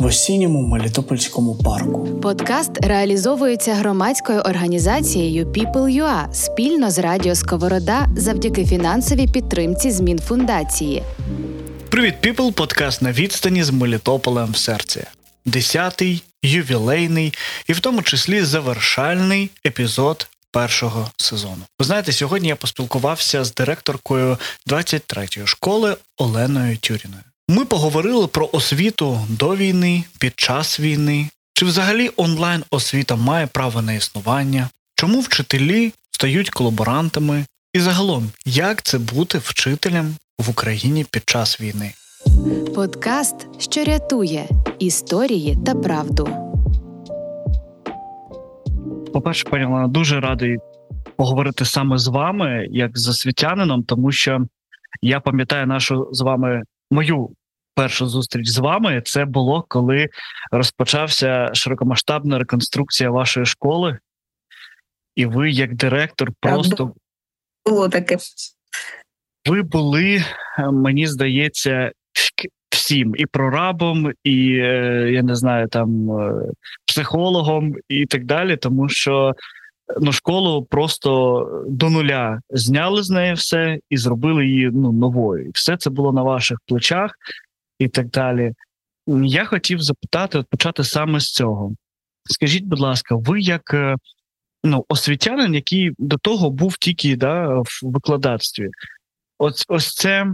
в осінньому Мелітопольському парку. Подкаст реалізовується громадською організацією People.ua спільно з Радіо Сковорода завдяки фінансовій підтримці змін фундації. Привіт, піпл! Подкаст на відстані з Мелітополем в серці. Десятий, ювілейний і в тому числі завершальний епізод першого сезону. Ви знаєте, сьогодні я поспілкувався з директоркою 23-ї школи Оленою Тюріною. Ми поговорили про освіту до війни, під час війни, чи взагалі онлайн освіта має право на існування, чому вчителі стають колаборантами, і загалом, як це бути вчителем в Україні під час війни. Подкаст, що рятує історії та правду. По-перше, пані Олена, дуже радий поговорити саме з вами, як з освітянином, тому що я пам'ятаю нашу з вами мою першу зустріч з вами. Це було коли розпочався широкомасштабна реконструкція вашої школи, і ви, як директор, просто було таке. Ви були, мені здається, всім і прорабом, і е, я не знаю, там е, психологом і так далі, тому що ну, школу просто до нуля зняли з неї все і зробили її ну, новою. І все це було на ваших плечах і так далі. Я хотів запитати, от почати саме з цього. Скажіть, будь ласка, ви як е, ну, освітянин, який до того був тільки да, в викладацтві, ось ось це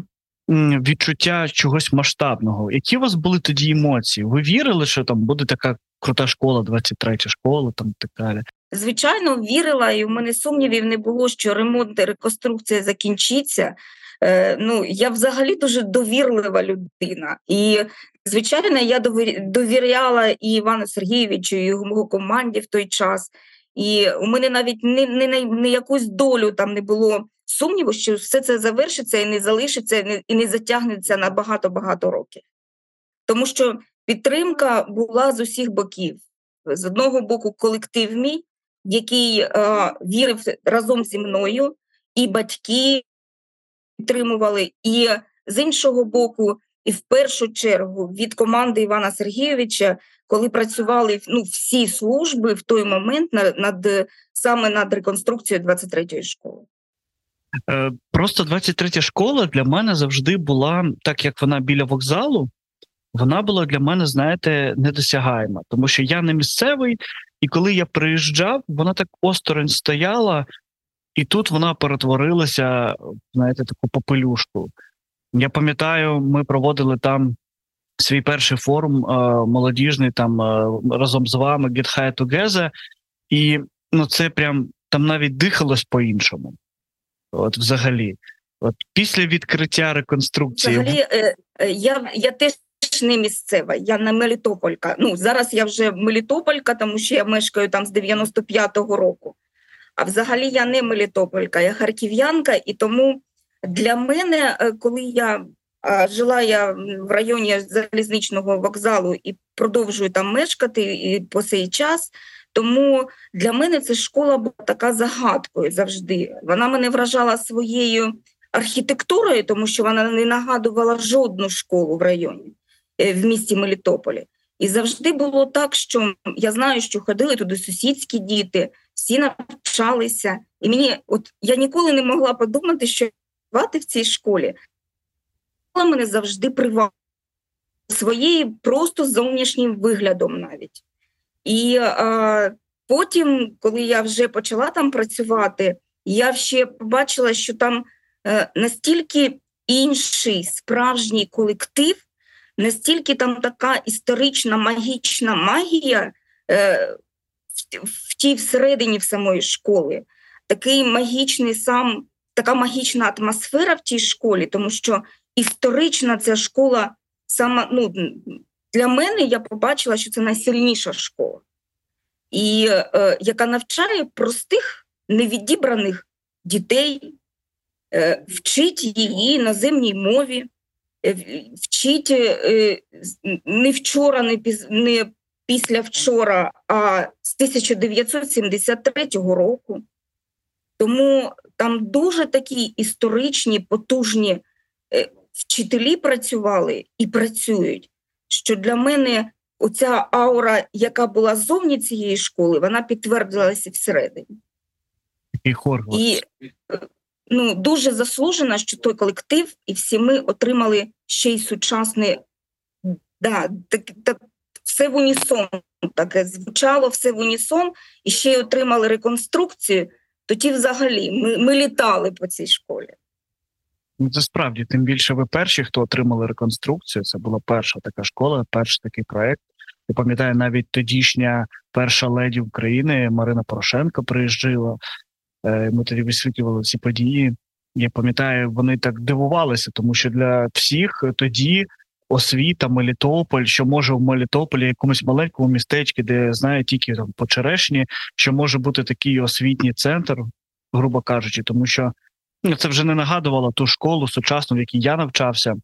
відчуття чогось масштабного. Які у вас були тоді емоції? Ви вірили, що там буде така крута школа, 23 школа, там і так далі? Звичайно, вірила, і в мене сумнівів не було, що ремонт і реконструкція закінчиться. Е, ну, Я взагалі дуже довірлива людина. І, звичайно, я довіряла і Івану Сергійовичу, і його команді в той час. І у мене навіть не не, не якусь долю там не було сумніву, що все це завершиться і не залишиться, і не, і не затягнеться на багато-багато років. Тому що підтримка була з усіх боків. З одного боку, колектив мій, який е, вірив разом зі мною, і батьки підтримували, і з іншого боку, і в першу чергу від команди Івана Сергійовича, коли працювали ну, всі служби в той момент над, над саме над реконструкцією 23-ї школи. Е, просто 23 школа для мене завжди була, так як вона біля вокзалу, вона була для мене, знаєте, недосягаема, тому що я не місцевий, і коли я приїжджав, вона так осторонь стояла, і тут вона перетворилася, знаєте, таку попелюшку. Я пам'ятаю, ми проводили там свій перший форум е, молодіжний там е, разом з вами Get High Together, і ну це прям там навіть дихалось по-іншому. От, взагалі, от після відкриття реконструкції, взагалі, е, я я теж не місцева, я не Мелітополька. Ну зараз я вже Мелітополька, тому що я мешкаю там з 95-го року. А взагалі я не Мелітополька, я харків'янка, і тому для мене, е, коли я жила я в районі залізничного вокзалу і продовжую там мешкати і по цей час, тому для мене ця школа була така загадкою завжди. Вона мене вражала своєю архітектурою, тому що вона не нагадувала жодну школу в районі в місті Мелітополі. І завжди було так, що я знаю, що ходили туди сусідські діти, всі навчалися. І мені, от я ніколи не могла подумати, що в цій школі мене завжди привабила своєю просто зовнішнім виглядом навіть. І а, потім, коли я вже почала там працювати, я ще побачила, що там е, настільки інший справжній колектив, настільки там така історична магічна магія е, в, в тій всередині в самої школи, такий магічний сам, така магічна атмосфера в тій школі, тому що історична ця школа сама ну, для мене я побачила, що це найсильніша школа, і е, яка навчає простих невідібраних дітей, е, вчить її іноземній мові, е, вчить е, не вчора, не, піз, не після вчора, а з 1973 року. Тому там дуже такі історичні, потужні е, вчителі працювали і працюють, що для мене оця аура, яка була ззовні цієї школи, вона підтвердилася всередині. І е, ну, дуже заслужено, що той колектив і всі ми отримали ще й сучасне, да, так, так, все в унісон таке звучало, все в унісон, і ще й отримали реконструкцію. Тоді взагалі ми, ми літали по цій школі. Ну, це справді, тим більше ви перші, хто отримали реконструкцію. Це була перша така школа, перший такий проект. Я пам'ятаю, навіть тодішня перша леді України Марина Порошенко приїжджала. Е, Ми тоді висвітлювали ці події. Я пам'ятаю, вони так дивувалися, тому що для всіх тоді освіта, Мелітополь, що може в Мелітополі, якомусь маленькому містечку, де знає тільки там по черешні, що може бути такий освітній центр, грубо кажучи, тому що ну, це вже не нагадувало ту школу сучасну, в якій я навчався.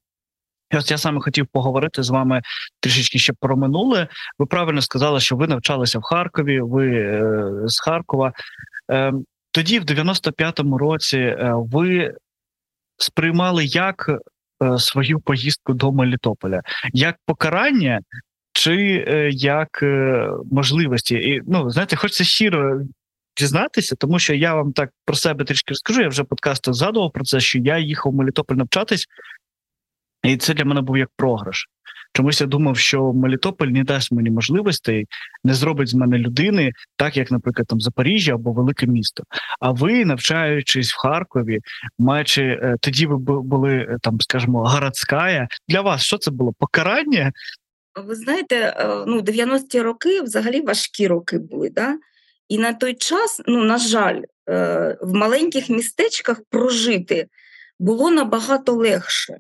І ось я саме хотів поговорити з вами трішечки ще про минуле. Ви правильно сказали, що ви навчалися в Харкові, ви е, з Харкова. Е, тоді, в 95-му році, е, ви сприймали як е, свою поїздку до Мелітополя, як покарання чи е, як можливості? І ну знаєте, хочеться щиро дізнатися, тому що я вам так про себе трішки розкажу. Я вже подкасту згадував про це, що я їхав в Мелітополь навчатись, і це для мене був як програш. Чомусь я думав, що Мелітополь не дасть мені можливостей, не зробить з мене людини, так як, наприклад, там Запоріжжя або велике місто. А ви, навчаючись в Харкові, маючи е, тоді ви були е, там, скажімо, городська, для вас що це було? Покарання? Ви знаєте, е, ну, 90-ті роки взагалі важкі роки були, да? і на той час, ну, на жаль, в маленьких містечках прожити було набагато легше.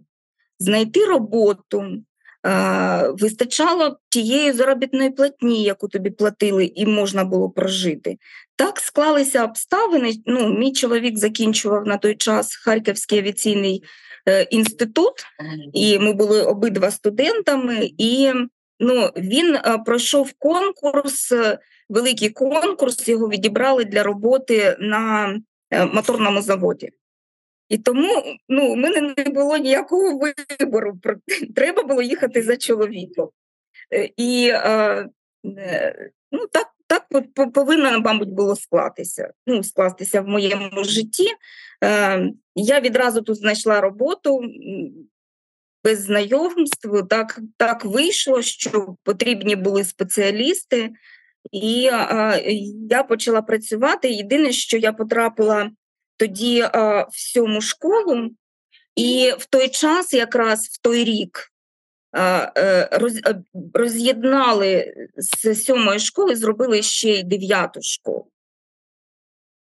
Знайти роботу, е, вистачало тієї заробітної платні, яку тобі платили, і можна було прожити. Так склалися обставини. Ну, мій чоловік закінчував на той час Харківський авіаційний е, інститут, і ми були обидва студентами. І ну, він е, пройшов конкурс, великий конкурс, його відібрали для роботи на моторному заводі. І тому ну, у мене не було ніякого вибору. Треба було їхати за чоловіком. Е, І е, е, ну, так, так по- по- повинно, мабуть, було склатися, ну, скластися в моєму житті. Я відразу тут знайшла роботу без знайомств. Так, так вийшло, що потрібні були спеціалісти, і е, я почала працювати. Єдине, що я потрапила тоді е, в сьому школу, і в той час, якраз в той рік, е, е, роз- роз'єднали з сьомої школи, зробили ще й дев'яту школу.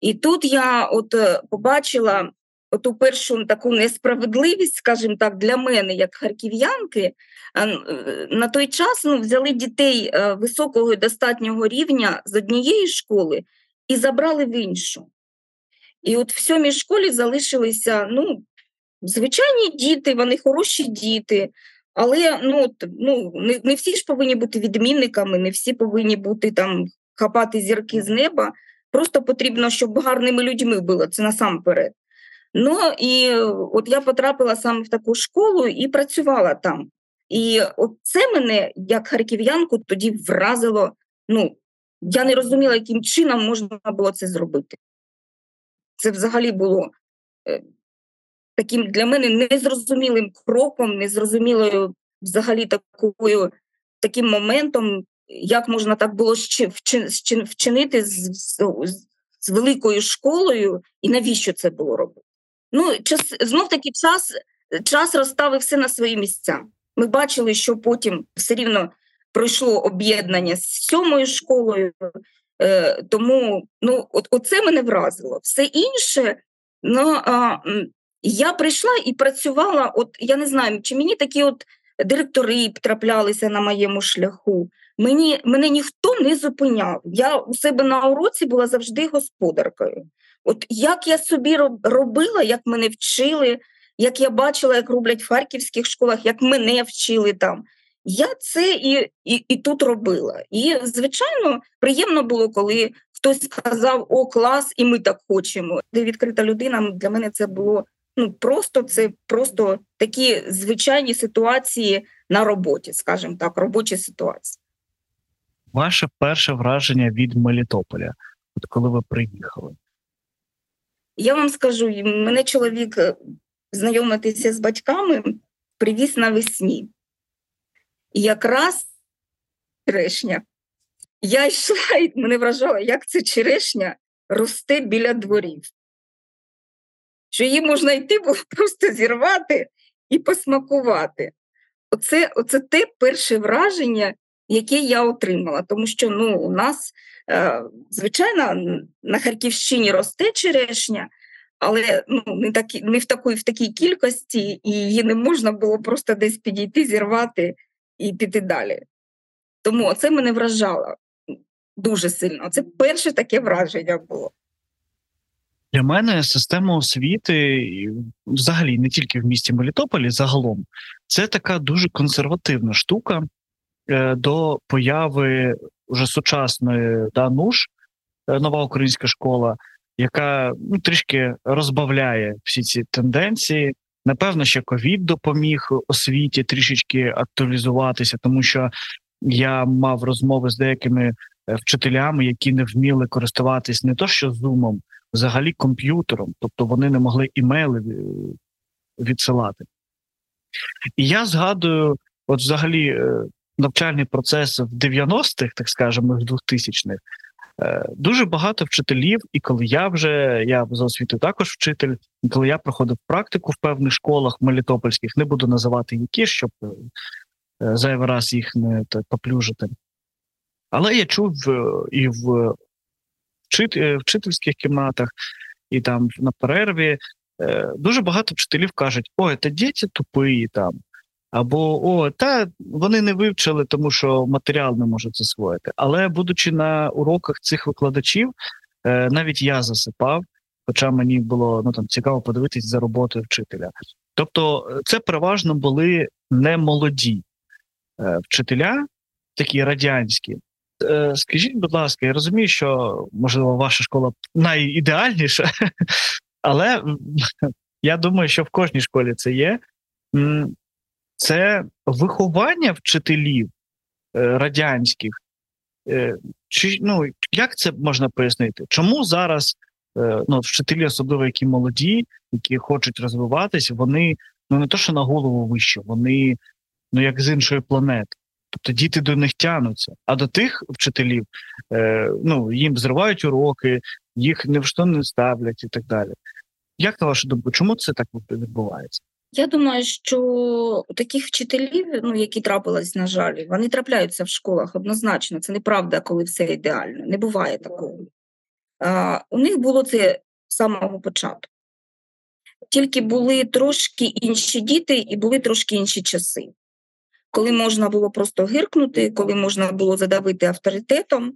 І тут я от побачила оту першу таку несправедливість, скажімо так, для мене, як харків'янки, А, на той час ну, взяли дітей високого і достатнього рівня з однієї школи і забрали в іншу. І от в сьомій школі залишилися ну, звичайні діти, вони хороші діти, але ну, ну, не, не всі ж повинні бути відмінниками, не всі повинні бути там хапати зірки з неба. Просто потрібно, щоб гарними людьми було, це насамперед. Ну і от я потрапила саме в таку школу і працювала там. І от це мене, як харків'янку, тоді вразило. Ну, я не розуміла, яким чином можна було це зробити. Це взагалі було е, таким для мене незрозумілим кроком, незрозумілою взагалі такою, таким моментом, як можна так було вчинити з, з, з великою школою, і навіщо це було робити? Ну, час, знов таки час, час розставив все на свої місця. Ми бачили, що потім все рівно пройшло об'єднання з сьомою школою. Е, тому ну, от, оце мене вразило. Все інше, ну, а, я прийшла і працювала, от я не знаю, чи мені такі от директори траплялися на моєму шляху. Мені, мене ніхто не зупиняв. Я у себе на уроці була завжди господаркою. От як я собі робила, як мене вчили, як я бачила, як роблять в харківських школах, як мене вчили там. Я це і, і, і тут робила. І, звичайно, приємно було, коли хтось сказав: О, клас, і ми так хочемо. Де відкрита людина для мене це було ну просто це просто такі звичайні ситуації на роботі, скажімо так, робочі ситуації. Ваше перше враження від Мелітополя, от коли ви приїхали? Я вам скажу, мене чоловік е, знайомитися з батьками привіз навесні. І якраз черешня. Я йшла і мене вражало, як ця черешня росте біля дворів. Що її можна йти було просто зірвати і посмакувати. Оце, оце те перше враження, яке я отримала. Тому що ну, у нас, е, звичайно, на Харківщині росте черешня, але ну, не, такі, не в, такій, в такій кількості, і її не можна було просто десь підійти, зірвати і піти далі. Тому це мене вражало дуже сильно. Це перше таке враження було. Для мене система освіти, взагалі не тільки в місті Мелітополі, загалом, це така дуже консервативна штука е, до появи вже сучасної да, НУШ, е, нова українська школа, яка ну, трішки розбавляє всі ці тенденції. Напевно, ще ковід допоміг освіті трішечки актуалізуватися, тому що я мав розмови з деякими е, вчителями, які не вміли користуватись не то що зумом, взагалі комп'ютером, тобто вони не могли імейли е, відсилати. І я згадую, от взагалі, е, навчальний процес в 90-х, так скажемо, в 2000-х, е, дуже багато вчителів, і коли я вже я за освітою також вчитель, і коли я проходив практику в певних школах мелітопольських, не буду називати які, щоб е, е, зайвий раз їх не так, поплюжити. Але я чув е, і в вчит- е, вчительських кімнатах, і там на перерві е, дуже багато вчителів кажуть: ой, та діти тупі там. Або о, та вони не вивчили, тому що матеріал не можуть засвоїти. Але будучи на уроках цих викладачів, е, навіть я засипав, хоча мені було ну там цікаво подивитись за роботою вчителя. Тобто, е, це переважно були не молоді е, вчителя, такі радянські. Е, Скажіть, будь ласка, я розумію, що можливо ваша школа найідеальніша, але я думаю, що в кожній школі це є. Це виховання вчителів е, радянських. Е, Чи ну як це можна пояснити? Чому зараз е, ну, вчителі, особливо які молоді, які хочуть розвиватися, вони ну не то, що на голову вище, вони ну як з іншої планети. Тобто діти до них тянуться. А до тих вчителів е, ну, їм зривають уроки, їх ні в що не ставлять і так далі. Як на вашу думку, чому це так відбувається? Я думаю, що таких вчителів, ну які трапились, на жаль, вони трапляються в школах однозначно. Це неправда, коли все ідеально. Не буває такого. А, у них було це з самого початку. Тільки були трошки інші діти і були трошки інші часи, коли можна було просто гиркнути, коли можна було задавити авторитетом,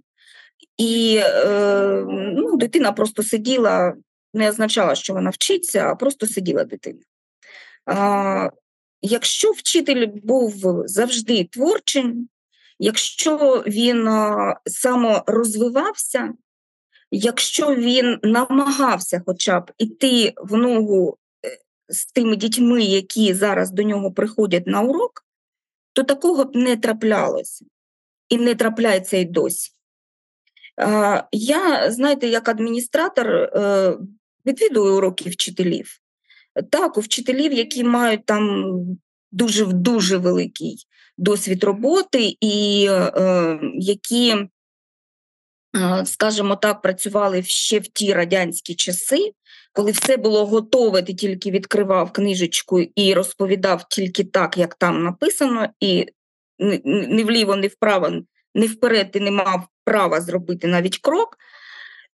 і е, ну, дитина просто сиділа, не означало, що вона вчиться, а просто сиділа дитина. Якщо вчитель був завжди творчим, якщо він саморозвивався, якщо він намагався хоча б іти в ногу е, з тими дітьми, які зараз до нього приходять на урок, то такого б не траплялося і не трапляється й досі. Я, знаєте, як адміністратор е, відвідую уроки вчителів. Так, у вчителів, які мають там дуже дуже великий досвід роботи, і е, які, е, скажімо так, працювали ще в ті радянські часи, коли все було готове, ти тільки відкривав книжечку і розповідав тільки так, як там написано, і ні, ні вліво, ні вправо, ні вперед ти не мав права зробити навіть крок,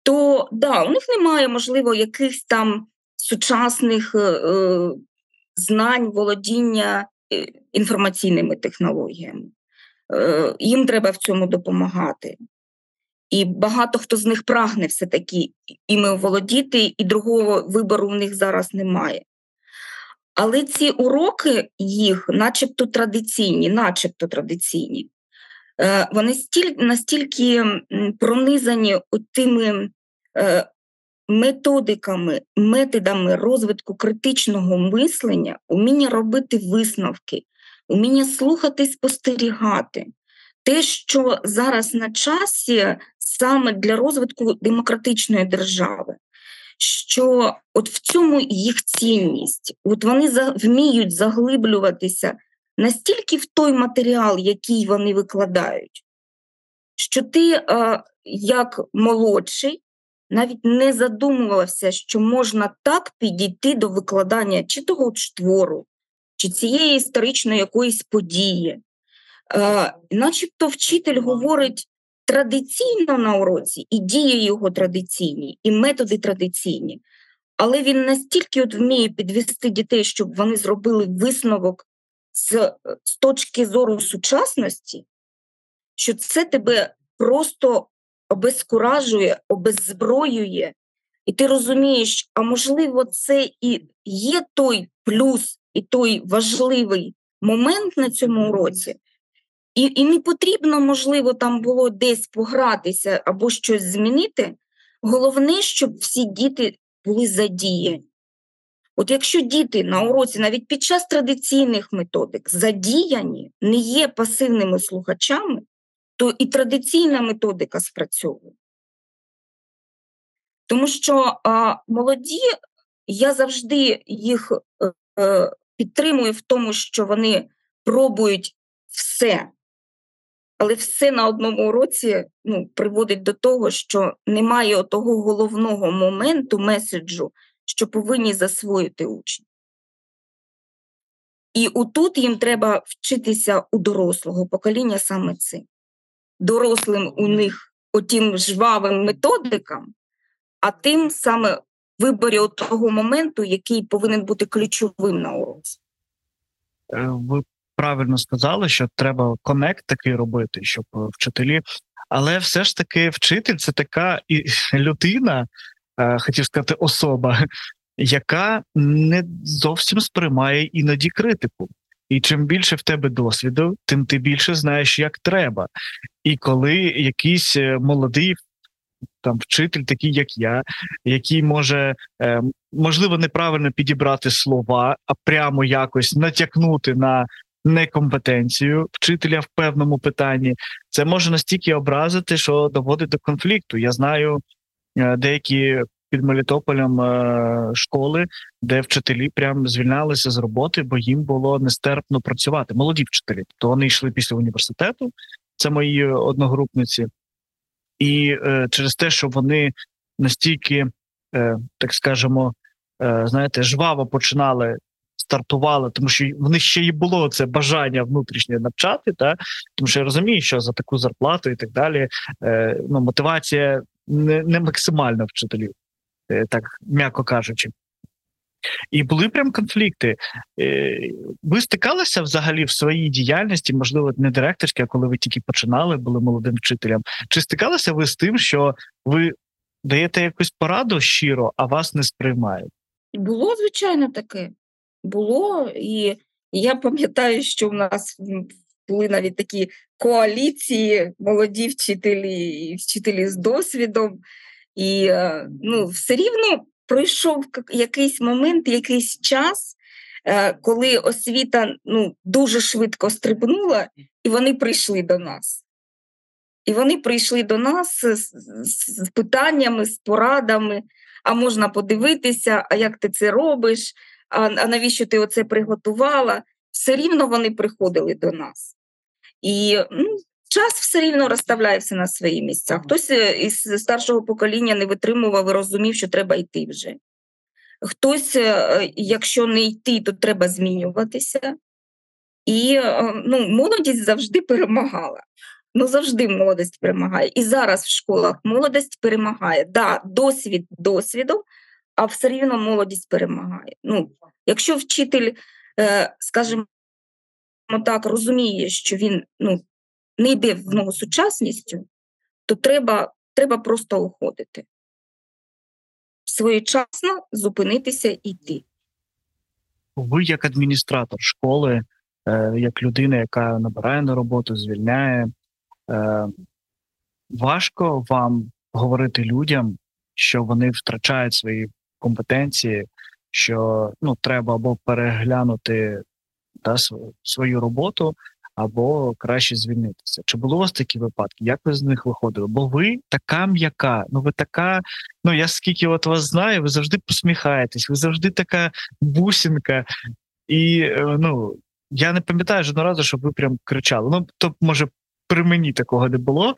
то да, у них немає, можливо, якихось там сучасних е, е, знань, володіння е, інформаційними технологіями. Їм треба в цьому допомагати. І багато хто з них прагне все-таки іми володіти, і другого вибору в них зараз немає. Але ці уроки їх, начебто традиційні, начебто традиційні, вони стіль, настільки пронизані тими методиками, методами розвитку критичного мислення, уміння робити висновки, уміння слухати, спостерігати. Те, що зараз на часі саме для розвитку демократичної держави, що от в цьому їх цінність, от вони вміють заглиблюватися настільки в той матеріал, який вони викладають, що ти, е, як молодший, навіть не задумувався, що можна так підійти до викладання чи того ж твору, чи цієї історичної якоїсь події. Е, начебто вчитель говорить традиційно на уроці, і дії його традиційні, і методи традиційні, але він настільки от вміє підвести дітей, щоб вони зробили висновок з, з точки зору сучасності, що це тебе просто обезкуражує, обеззброює, і ти розумієш, а можливо, це і є той плюс, і той важливий момент на цьому уроці. І, і не потрібно, можливо, там було десь погратися або щось змінити. Головне, щоб всі діти були задіяні. От якщо діти на уроці, навіть під час традиційних методик, задіяні, не є пасивними слухачами, то і традиційна методика спрацьовує. Тому що а, молоді, я завжди їх е, е, підтримую в тому, що вони пробують все. Але все на одному уроці ну, приводить до того, що немає того головного моменту, меседжу, що повинні засвоїти учні. І отут їм треба вчитися у дорослого покоління саме цим. Дорослим у них отім жвавим методикам, а тим саме виборі от того моменту, який повинен бути ключовим на уроці. Е, Ви правильно сказали, що треба конект такий робити, щоб е, вчителі. Але все ж таки вчитель це така і людина, е, хотів сказати, особа, яка не зовсім сприймає іноді критику. І чим більше в тебе досвіду, тим ти більше знаєш, як треба. І коли якийсь е, молодий там вчитель, такий як я, який може е, можливо неправильно підібрати слова, а прямо якось натякнути на некомпетенцію вчителя в певному питанні, це може настільки образити, що доводить до конфлікту. Я знаю е, деякі під Мелітополем е, школи, де вчителі прям звільнялися з роботи, бо їм було нестерпно працювати. Молоді вчителі, то вони йшли після університету. Це мої одногрупниці, і е, через те, що вони настільки, е, так скажемо, е, знаєте, жваво починали стартували, тому що в них ще й було це бажання внутрішнє навчати, та тому що я розумію, що за таку зарплату і так далі, е, ну мотивація не, не максимальна вчителів, так м'яко кажучи. І були прям конфлікти. Е, Ви стикалися взагалі в своїй діяльності, можливо, не директорські, а коли ви тільки починали, були молодим вчителем. Чи стикалися ви з тим, що ви даєте якусь пораду щиро, а вас не сприймають? Було, звичайно, таке. Було, і я пам'ятаю, що в нас були навіть такі коаліції, молоді вчителі і вчителі з досвідом. І е, ну, все рівно пройшов якийсь момент, якийсь час, е, коли освіта ну, дуже швидко стрибнула, і вони прийшли до нас. І вони прийшли до нас з, з питаннями, з порадами. А можна подивитися, а як ти це робиш, а, а навіщо ти оце приготувала? Все рівно вони приходили до нас. І ну, час все рівно розставляє все на свої місця. Хтось е, із старшого покоління не витримував і розумів, що треба йти вже. Хтось, е, якщо не йти, то треба змінюватися. І е, ну, молодість завжди перемагала. Ну, завжди молодість перемагає. І зараз в школах молодість перемагає. Да, досвід досвідом, а все рівно молодість перемагає. Ну, Якщо вчитель, скажімо так, розуміє, що він ну, не йде в ногу сучасністю, то треба треба просто уходити. Своєчасно зупинитися і йти. Ви як адміністратор школи, е, як людина, яка набирає на роботу, звільняє. Е, важко вам говорити людям, що вони втрачають свої компетенції, що ну, треба або переглянути да, свою роботу, або краще звільнитися. Чи були у вас такі випадки? Як ви з них виходили? Бо ви така м'яка, ну ви така. Ну я скільки от вас знаю, ви завжди посміхаєтесь, ви завжди така бусинка. І е, ну я не пам'ятаю жодного разу, щоб ви прям кричали. Ну то може при мені такого не було.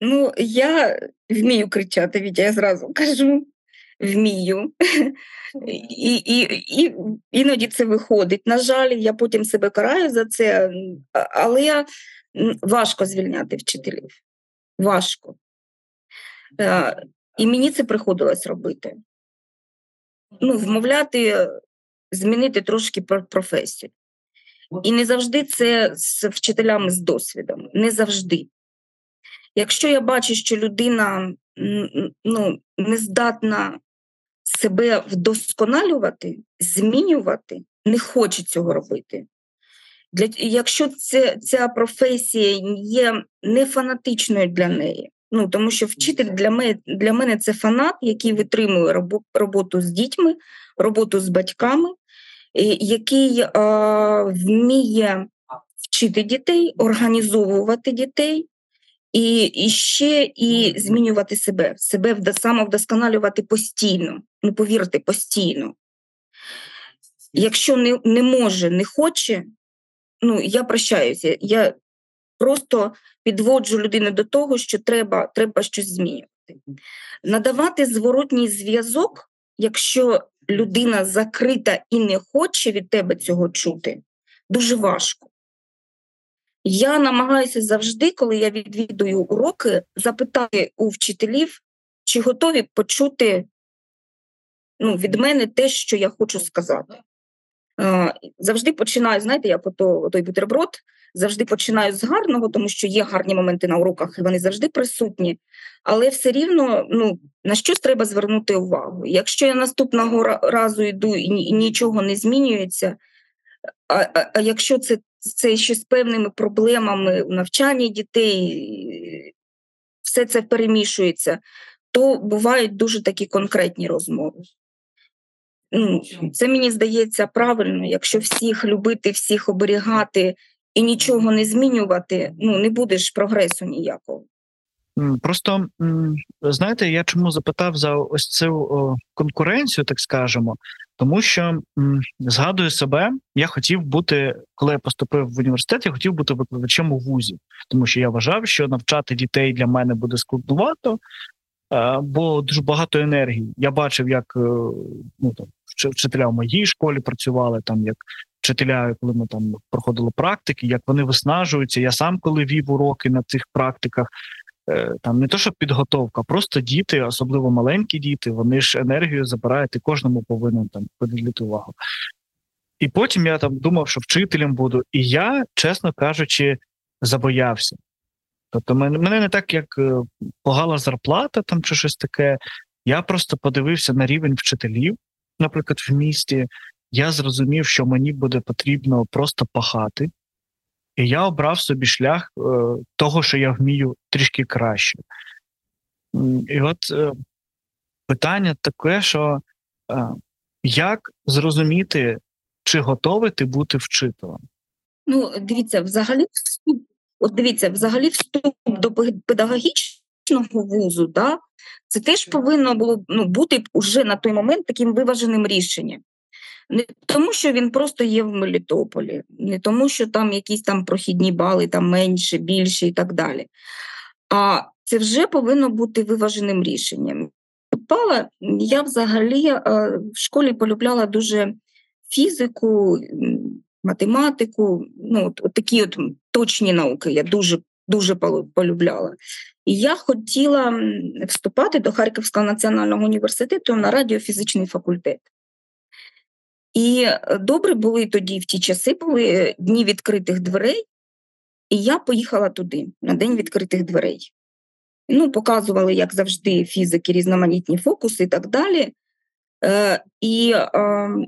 Ну, я вмію кричати, Вітя, я зразу кажу. Вмію. І, і, і іноді це виходить. На жаль, я потім себе караю за це, але м, важко звільняти вчителів. Важко. Е, І мені це приходилось робити. Ну, вмовляти, змінити трошки професію. І не завжди це з вчителями з досвідом. Не завжди. Якщо я бачу, що людина ну, не здатна себе вдосконалювати, змінювати, не хоче цього робити. Для, якщо це, ця професія є не фанатичною для неї, ну тому що вчитель для мене, для мене це фанат, який витримує роботу з дітьми, роботу з батьками, який е, вміє вчити дітей, організовувати дітей, і, і ще і змінювати себе, себе самовдосконалювати постійно. Ну, повірте, постійно. Якщо не, не може, не хоче, ну я прощаюся. Я просто підводжу людину до того, що треба, треба щось змінювати. Надавати зворотній зв'язок, якщо людина закрита і не хоче від тебе цього чути, дуже важко. Я намагаюся завжди, коли я відвідую уроки, запитати у вчителів, чи готові почути ну, від мене те, що я хочу сказати. Е, Завжди починаю, знаєте, як ото, той бутерброд, завжди починаю з гарного, тому що є гарні моменти на уроках, і вони завжди присутні. Але все рівно ну, на щось треба звернути увагу. Якщо я наступного разу йду і нічого не змінюється, а, а, а якщо це, це ще з певними проблемами у навчанні дітей, все це перемішується, то бувають дуже такі конкретні розмови. Ну, Це мені здається правильно, якщо всіх любити, всіх оберігати і нічого не змінювати, ну не буде ж прогресу ніякого. Просто знаєте, я чому запитав за ось цю конкуренцію, так скажемо, тому що м, згадую себе, я хотів бути, коли я поступив в університет, я хотів бути викладачем у вузі, тому що я вважав, що навчати дітей для мене буде складновато, е, бо дуже багато енергії. Я бачив, як е, ну там вч- вчителя в моїй школі працювали, там як вчителя, коли ми там проходили практики, як вони виснажуються. Я сам коли вів уроки на цих практиках там не то, що підготовка, просто діти, особливо маленькі діти, вони ж енергію забирають, і кожному повинен там поділити увагу. І потім я там думав, що вчителем буду, і я, чесно кажучи, забоявся. Тобто, мене, не так, як е, погана зарплата там чи щось таке. Я просто подивився на рівень вчителів, наприклад, в місті. Я зрозумів, що мені буде потрібно просто пахати, і я обрав собі шлях е, того, що я вмію трішки краще. І от е, питання таке, що е, як зрозуміти, чи готовий ти бути вчителем? Ну, дивіться, взагалі вступ, от дивіться, взагалі вступ до педагогічного вузу, да, це теж повинно було ну, бути вже на той момент таким виваженим рішенням. Не тому, що він просто є в Мелітополі, не тому, що там якісь там прохідні бали, там менше, більше і так далі. А це вже повинно бути виваженим рішенням. Вступала, я взагалі е, в школі полюбляла дуже фізику, математику, ну, от, от такі от точні науки я дуже, дуже полюбляла. І я хотіла вступати до Харківського національного університету на радіофізичний факультет. І е, добре були тоді, в ті часи були е, дні відкритих дверей, і я поїхала туди на день відкритих дверей. Ну, показували, як завжди, фізики, різноманітні фокуси і так далі. Е, і е,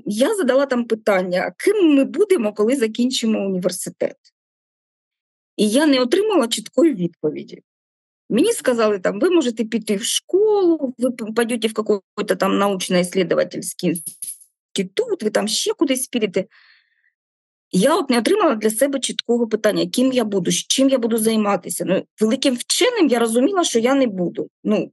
я задала там питання: ким ми будемо, коли закінчимо університет? І я не отримала чіткої відповіді. Мені сказали, там, ви можете піти в школу, ви пойдете в какой-то там научно-исследовательский інститут, ви там ще кудись підете. Я от не отримала для себе чіткого питання, ким я буду, чим я буду займатися. Ну, великим вченим я розуміла, що я не буду. Ну,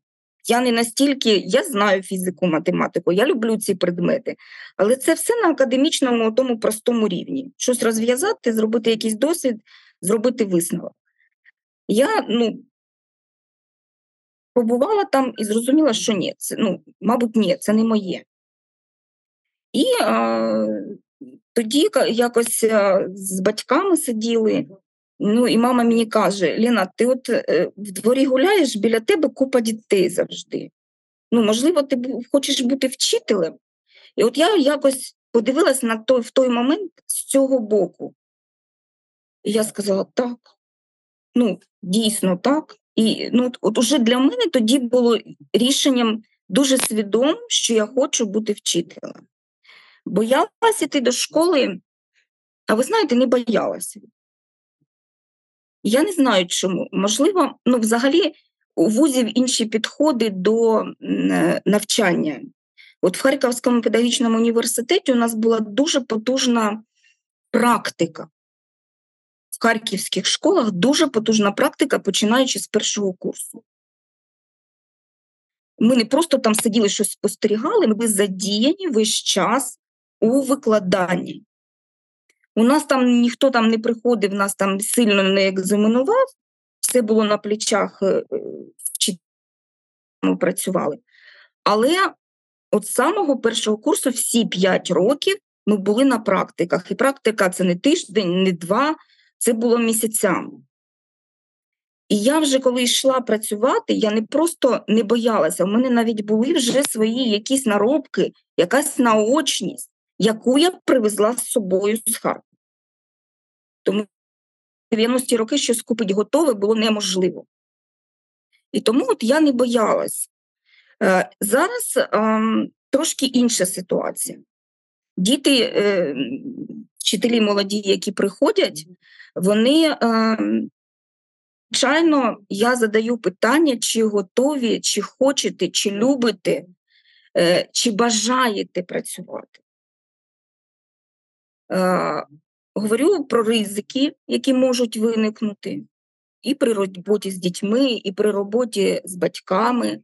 я не настільки, я знаю фізику, математику, я люблю ці предмети, але це все на академічному, тому простому рівні. Щось розв'язати, зробити якийсь досвід, зробити висновок. Я ну, побувала там і зрозуміла, що ні, це, ну, мабуть, ні, це не моє. І а, тоді якось з батьками сиділи. Ну, і мама мені каже: Ліна, ти от е, в дворі гуляєш, біля тебе купа дітей завжди. Ну, можливо, ти хочеш бути вчителем. І от я якось подивилась на той, в той момент з цього боку. І я сказала: так, ну, дійсно так. І ну, от, уже для мене тоді було рішенням дуже свідомим, що я хочу бути вчителем. Боялась іти до школи, а ви знаєте, не боялася. Я не знаю чому. Можливо, ну, взагалі у вузів інші підходи до е, навчання. От в Харківському педагогічному університеті у нас була дуже потужна практика. В харківських школах дуже потужна практика, починаючи з першого курсу. Ми не просто там сиділи щось спостерігали, ми задіяні весь час у викладанні. У нас там ніхто там не приходив, нас там сильно не екзаменував, все було на плечах е, вчителів, ми працювали. Але от з самого першого курсу всі п'ять років ми були на практиках. І практика це не тиждень, не два, це було місяцями. І я вже коли йшла працювати, я не просто не боялася, у мене навіть були вже свої якісь наробки, якась наочність, яку я привезла з собою з Харкова. Тому в 90-ті роки щось купити готове було неможливо. І тому от я не боялась. Е, зараз ем, трошки інша ситуація. Діти, е, вчителі молоді, які приходять, вони, ем, звичайно, я задаю питання, чи готові, чи хочете, чи любите, е, чи бажаєте працювати. Е, говорю про ризики, які можуть виникнути, і при роботі з дітьми, і при роботі з батьками.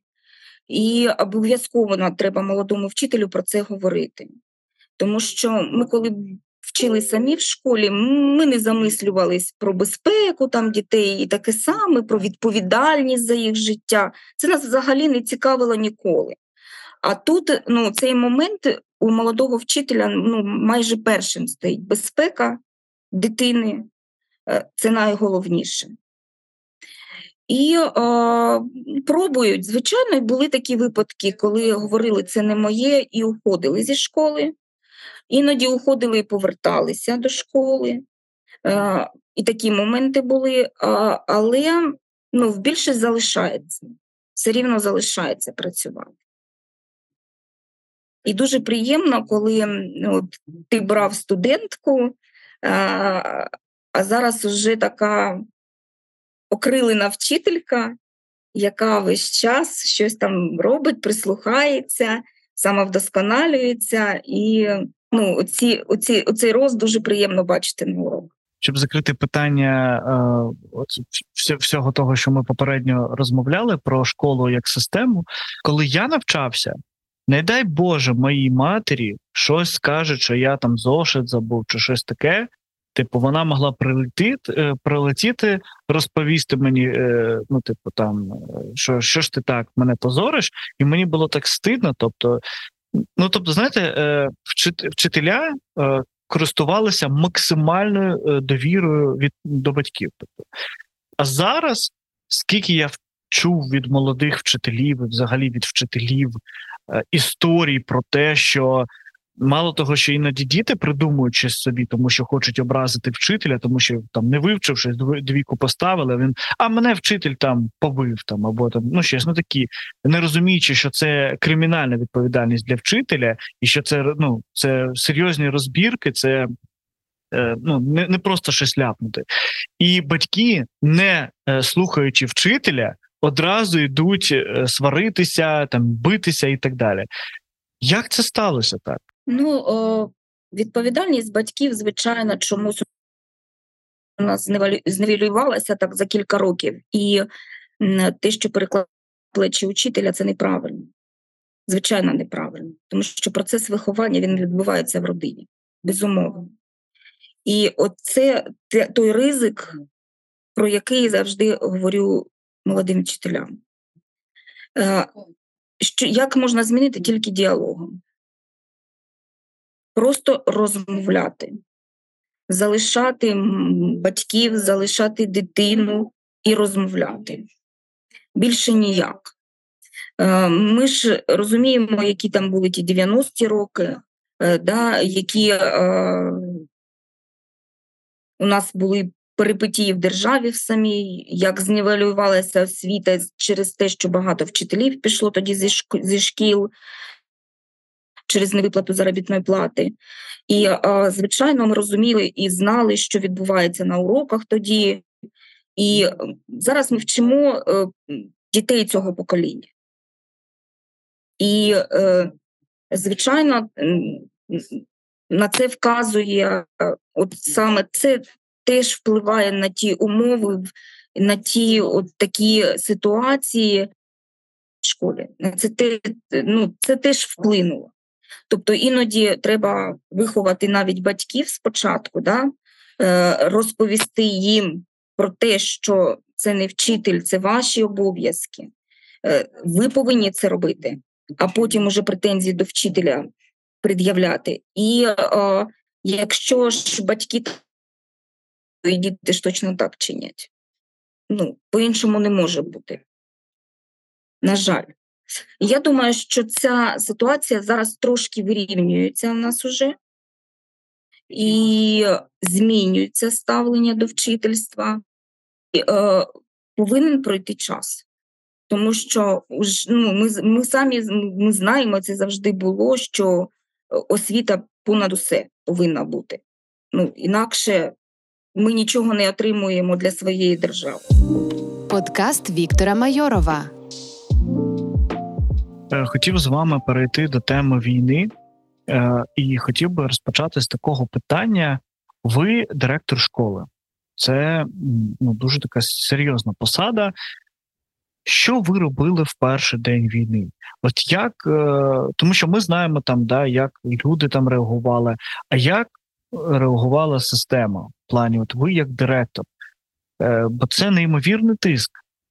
І обов'язково треба молодому вчителю про це говорити. Тому що ми, коли вчили самі в школі, ми не замислювались про безпеку там дітей і таке саме, про відповідальність за їх життя. Це нас взагалі не цікавило ніколи. А тут ну, цей момент у молодого вчителя ну, майже першим стоїть безпека дитини, е, це найголовніше. І е, пробують. Звичайно, були такі випадки, коли говорили, це не моє, і уходили зі школи. Іноді уходили і поверталися до школи. Е, і такі моменти були, але ну, в більшість залишається, все рівно залишається працювати. І дуже приємно, коли от, ти брав студентку, а, а зараз вже така окрилена вчителька, яка весь час щось там робить, прислухається, самовдосконалюється. І ну, оці, оці, оцей рост дуже приємно бачити на урок. щоб закрити питання е, всього того, що ми попередньо розмовляли про школу як систему, коли я навчався, не дай Боже моїй матері щось скаже, що я там зошит забув, чи щось таке. Типу, вона могла прилетіти, е, прилетіти, розповісти мені, е, ну, типу, там, е, що, що ж ти так мене позориш, і мені було так стидно. Тобто, ну тобто, знаєте, вчителя користувалися максимальною довірою від до батьків. Тобто. А зараз, скільки я чув від молодих вчителів, взагалі від вчителів історій про те, що Мало того, що іноді діти придумують щось собі, тому що хочуть образити вчителя, тому що там не вивчившись, дв- двійку поставили. Він а мене вчитель там побив там або там ну щось ну такі, не розуміючи, що це кримінальна відповідальність для вчителя, і що це ну це серйозні розбірки, це е, ну не, не просто щось ляпнути. І батьки, не е, слухаючи вчителя, одразу йдуть е, сваритися, там битися і так далі. Як це сталося так? Ну, о, відповідальність батьків, звичайно, чомусь зневалю- зневелювалася так за кілька років. І те, що переклад плечі учителя, це неправильно. Звичайно, неправильно. Тому що процес виховання він відбувається в родині, безумовно. І оце той ризик, про який завжди говорю молодим вчителям. Е, Що, як можна змінити тільки діалогом? просто розмовляти, залишати батьків, залишати дитину і розмовляти. Більше ніяк. Е, Ми ж розуміємо, які там були ті 90-ті роки, е, да, які е, у нас були перипетії в державі в самій, як знівелювалася освіта через те, що багато вчителів пішло тоді зі шк- зі шкіл через невиплату заробітної плати. І, звичайно, ми розуміли і знали, що відбувається на уроках тоді. І зараз ми вчимо е, дітей цього покоління. І, е, звичайно, на це вказує е, от саме це теж впливає на ті умови, на ті от такі ситуації в школі. Це, те, ну, це теж вплинуло. Тобто іноді треба виховати навіть батьків спочатку, да? е, розповісти їм про те, що це не вчитель, це ваші обов'язки. Е, Ви повинні це робити, а потім уже претензії до вчителя пред'являти. І е, якщо ж батьки, і діти ж точно так чинять. Ну, по-іншому не може бути. На жаль. Я думаю, що ця ситуація зараз трошки вирівнюється в нас уже і змінюється ставлення до вчительства. І, е, повинен пройти час. Тому що ну, ми, ми самі ми знаємо, це завжди було, що е, освіта понад усе повинна бути. Ну, інакше ми нічого не отримуємо для своєї держави. Подкаст Віктора Майорова. Е, Хотів з вами перейти до теми війни, е, і хотів би розпочати з такого питання: ви директор школи, це ну, дуже така серйозна посада. Що ви робили в перший день війни? От як, е, тому що ми знаємо там, да, як люди там реагували, а як реагувала система в плані, от ви як директор? Е, Бо це неймовірний тиск.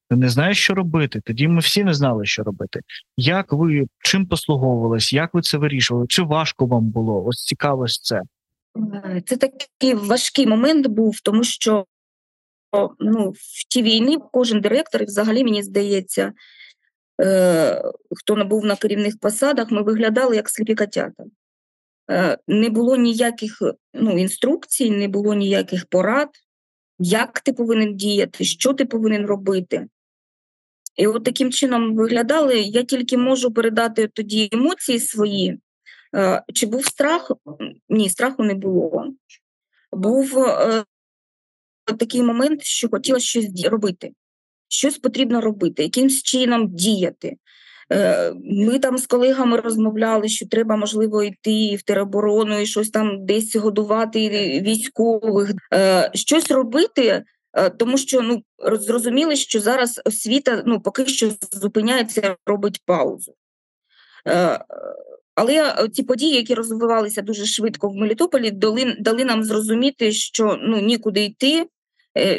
Ти не знаєш, що робити. Тоді ми всі не знали, що робити. Як ви чим послуговувались? Як ви це вирішували? Чи важко вам було? Ось цікаво це. Це такий важкий момент був, тому що ну, в ті війни кожен директор, взагалі мені здається, е, хто не був на керівних посадах, ми виглядали як сліпі котята. Е, не було ніяких ну, інструкцій, не було ніяких порад, як ти повинен діяти, що ти повинен робити. І от таким чином виглядали. Я тільки можу передати тоді емоції свої. Е, Чи був страх? Ні, страху не було. Був е, такий момент, що хотіла щось робити. Щось потрібно робити, якимсь чином діяти. Е, Ми там з колегами розмовляли, що треба, можливо, йти в тероборону і щось там десь годувати військових, Е, щось робити, е, тому що ну, зрозуміли, що зараз освіта ну, поки що зупиняється, робить паузу. Але ці події, які розвивалися дуже швидко в Мелітополі, дали, дали нам зрозуміти, що ну, нікуди йти,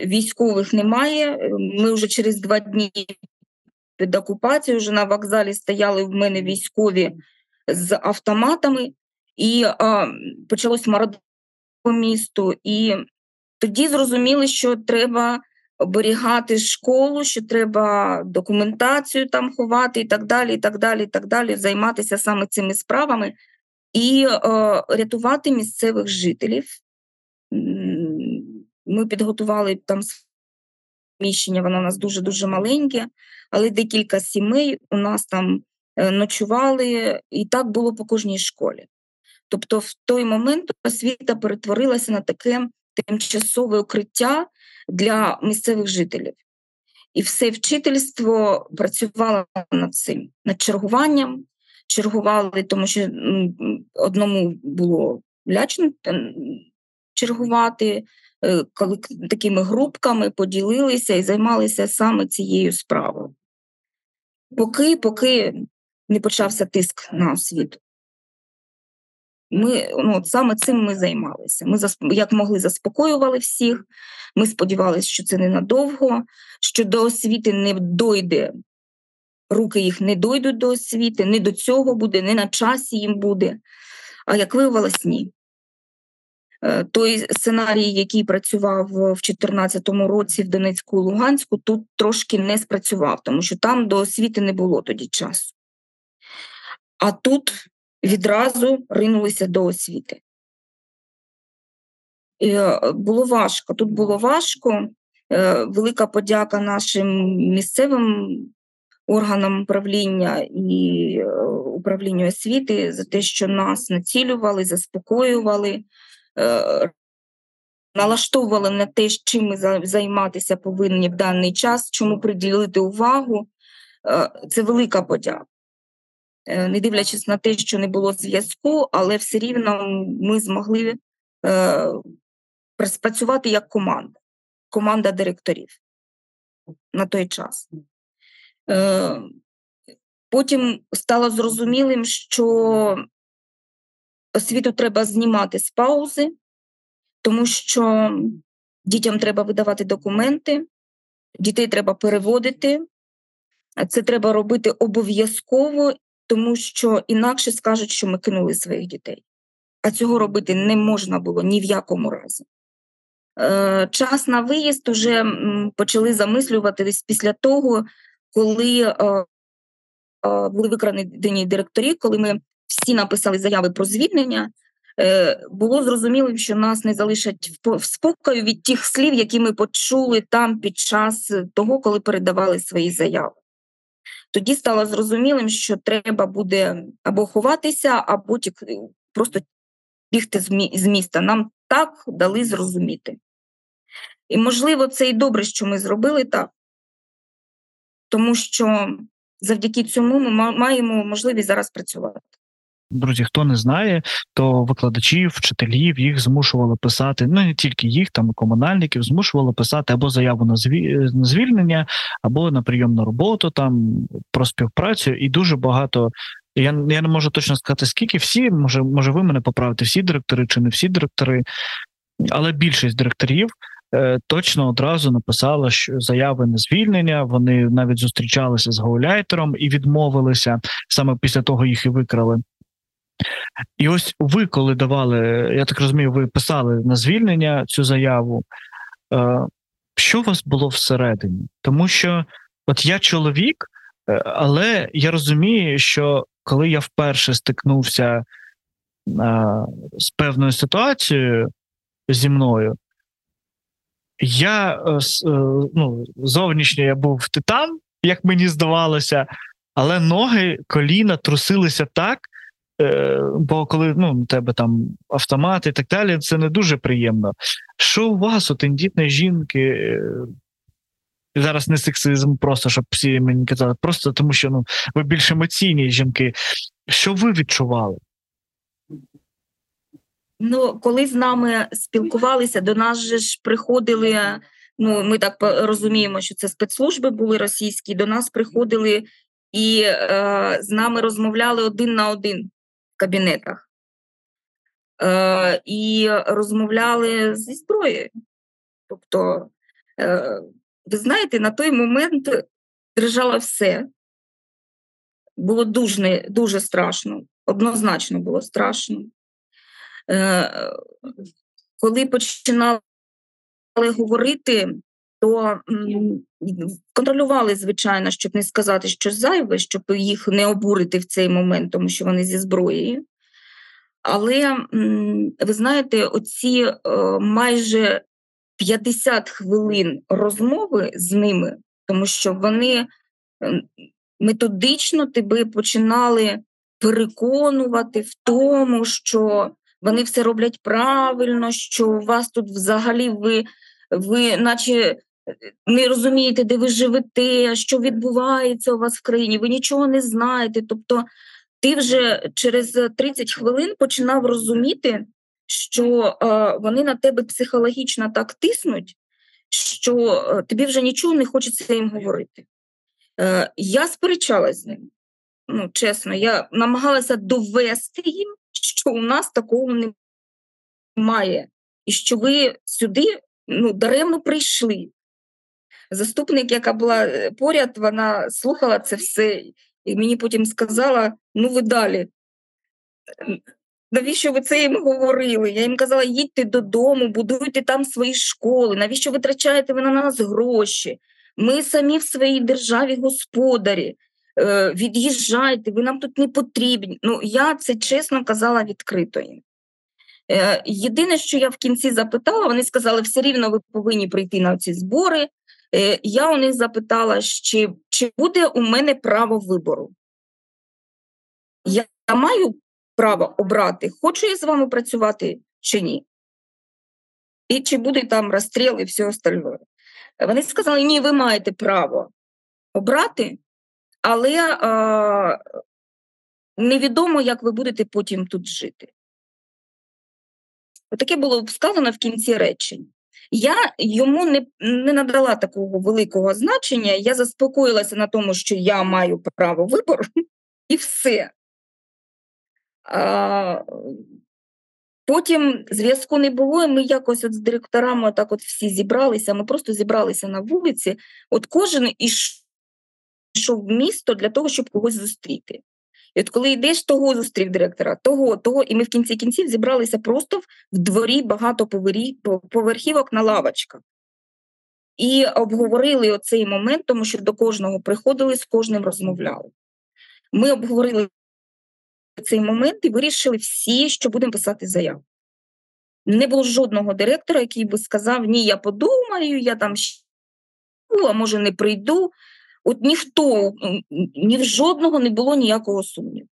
військових немає. Ми вже через два дні під окупацією вже на вокзалі стояли в мене військові з автоматами, і а, почалось мародерство по місту. І тоді зрозуміли, що треба оберігати школу, що треба документацію там ховати і так далі, і так далі, і так далі, займатися саме цими справами. і е, рятувати місцевих жителів. Ми підготували там приміщення, воно у нас дуже-дуже маленьке, але декілька сімей у нас там е, ночували, і так було по кожній школі. Тобто, в той момент освіта перетворилася на таке тимчасове укриття для місцевих жителів. І все вчительство працювало над цим, над чергуванням. Чергували, тому що одному було лячно чергувати, такими групками поділилися і займалися саме цією справою. Поки, поки не почався тиск на освіту. Ми ну, от саме цим ми займалися. Ми як могли заспокоювали всіх. Ми сподівалися, що це ненадовго, що до освіти не дойде, руки їх не дойдуть до освіти, не до цього буде, не на часі їм буде. А як виявилось, ні. Е, Той сценарій, який працював в 2014 році в Донецьку і Луганську, тут трошки не спрацював, тому що там до освіти не було тоді часу. А тут відразу ринулися до освіти. І, е, було важко. Тут було важко. Е, Велика подяка нашим місцевим органам управління і управлінню освіти за те, що нас націлювали, заспокоювали, налаштовували на те, чим ми займатися повинні в даний час, чому приділити увагу. Е, Це велика подяка. Е, Не дивлячись на те, що не було зв'язку, але все рівно ми змогли е, спрацювати як команда, команда директорів на той час. Е, Потім стало зрозумілим, що освіту треба знімати з паузи, тому що дітям треба видавати документи, дітей треба переводити. Це треба робити обов'язково, тому що інакше скажуть, що ми кинули своїх дітей. А цього робити не можна було ні в якому разі. Е, Час на виїзд уже почали замислювати десь після того, коли е, е, були викрадені директорі, коли ми всі написали заяви про звільнення, е, було зрозуміло, що нас не залишать в спокою від тих слів, які ми почули там під час того, коли передавали свої заяви. Тоді стало зрозумілим, що треба буде або ховатися, або просто бігти з міста. Нам так дали зрозуміти. І, можливо, це і добре, що ми зробили так, тому що завдяки цьому ми маємо можливість зараз працювати. Друзі, хто не знає, то викладачів, вчителів їх змушували писати, ну не тільки їх, там комунальників змушували писати або заяву на зві- на звільнення, або на прийом на роботу, там про співпрацю, і дуже багато. Я, я не можу точно сказати, скільки всі, може, може, ви мене поправите, всі директори чи не всі директори, але більшість директорів е, точно одразу написала, що заяви на звільнення. Вони навіть зустрічалися з гауляйтером і відмовилися. Саме після того їх і викрали. І ось ви, коли давали, я так розумію, ви писали на звільнення цю заяву. Е, що у вас було всередині? Тому що от я чоловік, е, але я розумію, що коли я вперше стикнувся е, з певною ситуацією зі мною, я ну, зовнішньо я був титан, як мені здавалося, але ноги, коліна трусилися так. Е, Бо коли ну, у тебе там автомат і так далі, це не дуже приємно. Що у вас, у тендітної жінки? е, Зараз не сексизм, просто щоб всі мені казали, просто тому що ну, ви більш емоційні жінки. Що ви відчували? Ну, коли з нами спілкувалися, до нас же ж приходили. Ну, ми так розуміємо, що це спецслужби були російські. До нас приходили і е, з нами розмовляли один на один кабінетах. Е, і розмовляли зі зброєю. Тобто, е, ви знаєте, на той момент держало все. Було дуже, дуже страшно, однозначно було страшно. Е, коли починали говорити, то контролювали, звичайно, щоб не сказати щось зайве, щоб їх не обурити в цей момент, тому що вони зі зброєю. Але ви знаєте, оці е, майже 50 хвилин розмови з ними, тому що вони ем, методично тебе починали переконувати в тому, що вони все роблять правильно, що у вас тут взагалі ви, ви наче е, не розумієте, де ви живете, що відбувається у вас в країні, ви нічого не знаєте. Тобто ти вже через 30 хвилин починав розуміти, що е, вони на тебе психологічно так тиснуть, що е, тобі вже нічого не хочеться їм говорити. Е, я сперечалась з ним. Ну, чесно, я намагалася довести їм, що у нас такого немає, і що ви сюди ну, даремно прийшли. Заступник, яка була е, поряд, вона слухала це все, і мені потім сказала: ну ви далі. Навіщо ви це їм говорили? Я їм казала, їдьте додому, будуйте там свої школи. Навіщо витрачаєте ви на нас гроші? Ми самі в своїй державі господарі. Е, від'їжджайте, ви нам тут не потрібні. Ну, я це чесно казала відкрито їм. Е, єдине, що я в кінці запитала, вони сказали, все рівно ви повинні прийти на ці збори. Е, я у них запитала, чи, чи буде у мене право вибору. Я маю право обрати, хочу я з вами працювати чи ні. І чи буде там розстріл і все остальне. Вони сказали, ні, ви маєте право обрати, але е, невідомо, як ви будете потім тут жити. Отаке було сказано в кінці речень. Я йому не, не надала такого великого значення, я заспокоїлася на тому, що я маю право вибору, і все. А, Потім зв'язку не було, і ми якось от з директорами так от всі зібралися. Ми просто зібралися на вулиці. От кожен ішов в місто для того, щоб когось зустріти. І от коли йдеш, того зустрів директора, того, того, і ми в кінці кінців зібралися просто в дворі багато поверхівок на лавочках. І обговорили оцей момент, тому що до кожного приходили, з кожним розмовляли. Ми обговорили цей момент і вирішили всі, що будемо писати заяву. Не було жодного директора, який би сказав: Ні, я подумаю, я там а може не прийду. От ніхто, ні в жодного не було ніякого сумніву.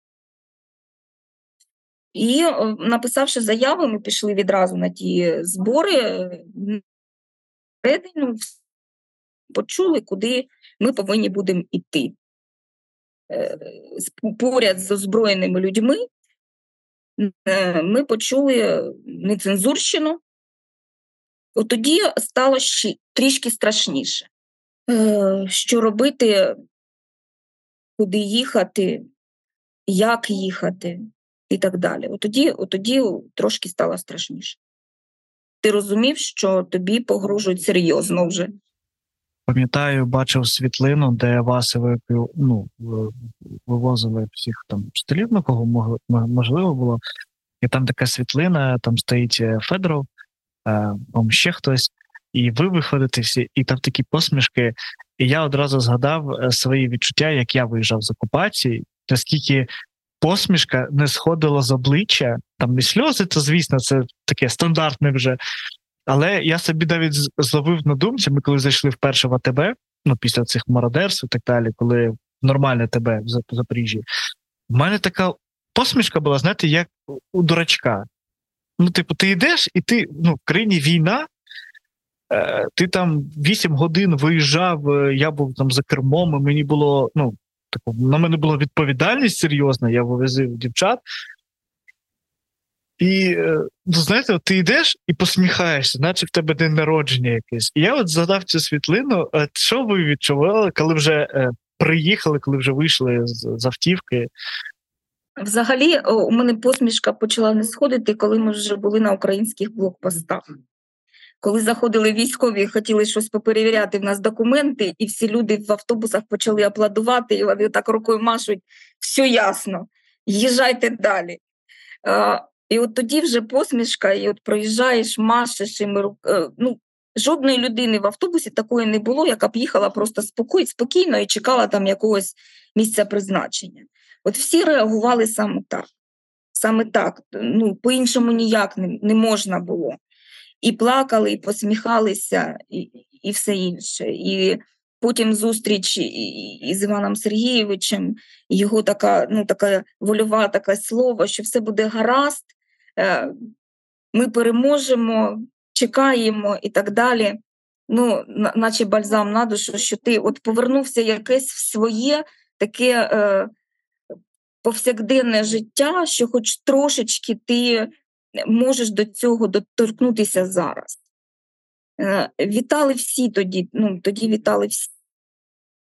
І, написавши заяву, ми пішли відразу на ті збори, ну, почули, куди ми повинні будемо йти. Е, поряд з озброєними людьми, е, ми почули нецензурщину. От тоді стало ще трішки страшніше. Е, що робити, куди їхати, як їхати і так далі. От тоді, от тоді трошки стало страшніше. Ти розумів, що тобі погрожують серйозно вже. Пам'ятаю, бачив світлину, де вас ну, вивозили всіх там вчителів, на кого можливо було. І там така світлина, там стоїть е, Федоров, е, там ще хтось, і ви виходите всі, і там такі посмішки. І я одразу згадав е, свої відчуття, як я виїжджав з окупації, наскільки посмішка не сходила з обличчя, там не сльози, це, звісно, це таке стандартне вже. Але я собі навіть зловив на думці, ми коли зайшли вперше в АТБ, ну після цих мародерств і так далі, коли нормальне тебе в Запоріжжі, в мене така посмішка була, знаєте, як у дурачка. Ну, типу, ти йдеш, і ти ну, в країні війна, ти там 8 годин виїжджав, е, я був там за кермом, і мені було, ну, таку, на мене була відповідальність серйозна, я вивезив дівчат. І е, ну, знаєте, ти йдеш і посміхаєшся, наче в тебе день народження якийсь. І я от задав цю світлину. Що ви відчували, коли вже е, приїхали, коли вже вийшли з автівки? Взагалі, у мене посмішка почала не сходити, коли ми вже були на українських блокпостах. Коли заходили військові, хотіли щось поперевіряти в нас документи, і всі люди в автобусах почали аплодувати, і вони так рукою машуть, все ясно, їжджайте далі. І от тоді вже посмішка, і от проїжджаєш, машеш, і ми, е, ну, жодної людини в автобусі такої не було, яка б їхала просто спокій, спокійно і чекала там якогось місця призначення. От всі реагували саме так. саме так. Ну, по-іншому ніяк не, не можна було. І плакали, і посміхалися, і, і все інше. І потім зустріч із Іваном Сергійовичем, його така, ну, така вольова таке слово, що все буде гаразд, е, ми переможемо, чекаємо і так далі. Ну, наче бальзам на душу, що ти от повернувся якесь в своє таке е, повсякденне життя, що хоч трошечки ти можеш до цього доторкнутися зараз. Е, Вітали всі тоді, ну, тоді вітали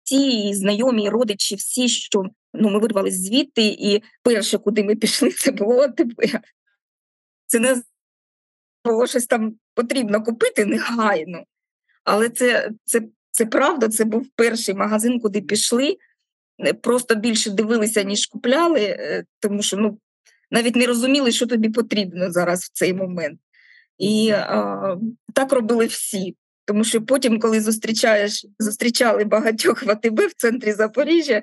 всі, знайомі, родичі, всі, що ну, ми вирвалися звідти, і перше, куди ми пішли, це було АТБ. Це не було щось там потрібно купити негайно. Але це, це, це правда, це був перший магазин, куди пішли. Е, Просто більше дивилися, ніж купляли, е, тому що ну, навіть не розуміли, що тобі потрібно зараз в цей момент. І а, так робили всі. Тому що потім, коли зустрічаєш, зустрічали багатьох в АТБ в центрі Запоріжжя,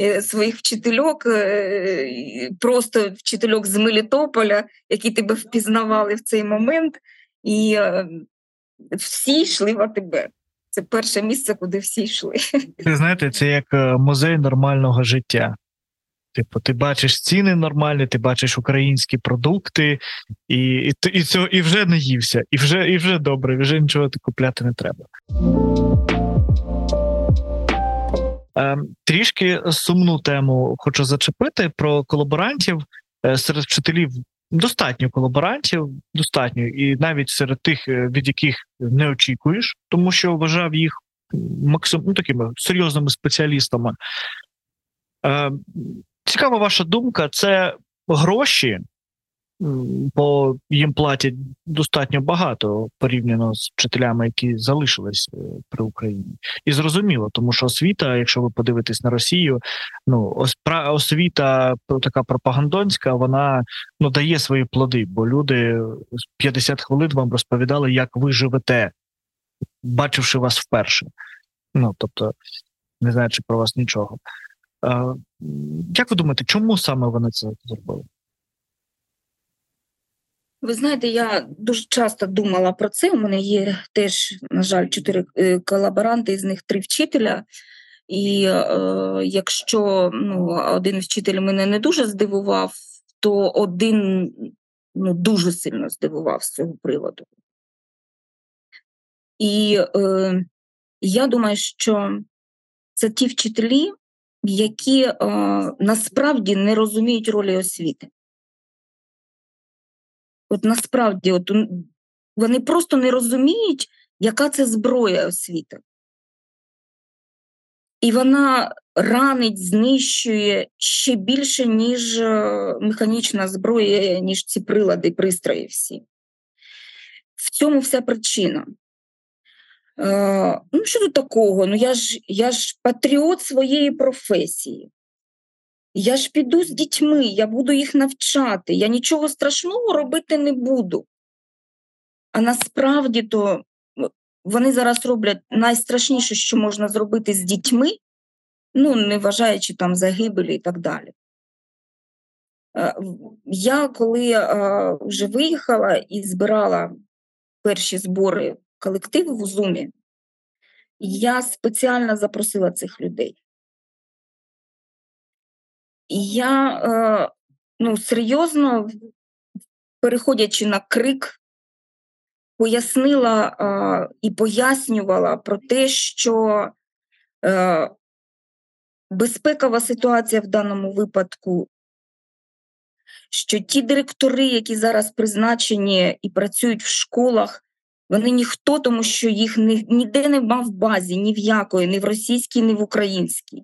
е, своїх вчительок, е, просто вчительок з Мелітополя, які тебе впізнавали в цей момент, і е, всі йшли в АТБ. Це перше місце, куди всі йшли. Ти знаєте, це як музей нормального життя. Типу, ти бачиш ціни нормальні, ти бачиш українські продукти, і, і, і, цього, і вже не ївся, і вже, і вже добре, вже нічого ти купляти не треба. Ем, трішки сумну тему хочу зачепити про колаборантів. Е, Серед вчителів достатньо колаборантів, достатньо, і навіть серед тих, е, від яких не очікуєш, тому що вважав їх максим, ну, такими серйозними спеціалістами. Е, цікава ваша думка, це гроші, бо їм платять достатньо багато порівняно з вчителями, які залишились е, при Україні. І зрозуміло, тому що освіта, якщо ви подивитесь на Росію, ну освіта така пропагандонська, вона ну дає свої плоди, бо люди з 50 хвилин вам розповідали, як ви живете, бачивши вас вперше. Ну тобто, не знаючи про вас нічого. Як ви думаєте, чому саме вони це зробили? Ви знаєте, я дуже часто думала про це. У мене є теж, на жаль, чотири е, колаборанти, з них три вчителя. І е, якщо ну, один вчитель мене не дуже здивував, то один ну, дуже сильно здивував з цього приводу. І е, я думаю, що це ті вчителі, які е, насправді не розуміють ролі освіти. От насправді, от вони просто не розуміють, яка це зброя освіти. І вона ранить, знищує ще більше, ніж е, механічна зброя, ніж ці прилади, пристрої всі. В цьому вся причина. Е, ну, що тут такого? Ну, я ж, я ж патріот своєї професії. Я ж піду з дітьми, я буду їх навчати, я нічого страшного робити не буду. А насправді то ну, вони зараз роблять найстрашніше, що можна зробити з дітьми, ну, не вважаючи там загибелі і так далі. Е, Я коли е, вже виїхала і збирала перші збори колективу в Зумі, я спеціально запросила цих людей. Я е, ну, серйозно, переходячи на крик, пояснила е, і пояснювала про те, що е, безпекова ситуація в даному випадку, що ті директори, які зараз призначені і працюють в школах, вони ніхто, тому що їх ні, ніде нема в базі, ні в якої, ні в російській, ні в українській.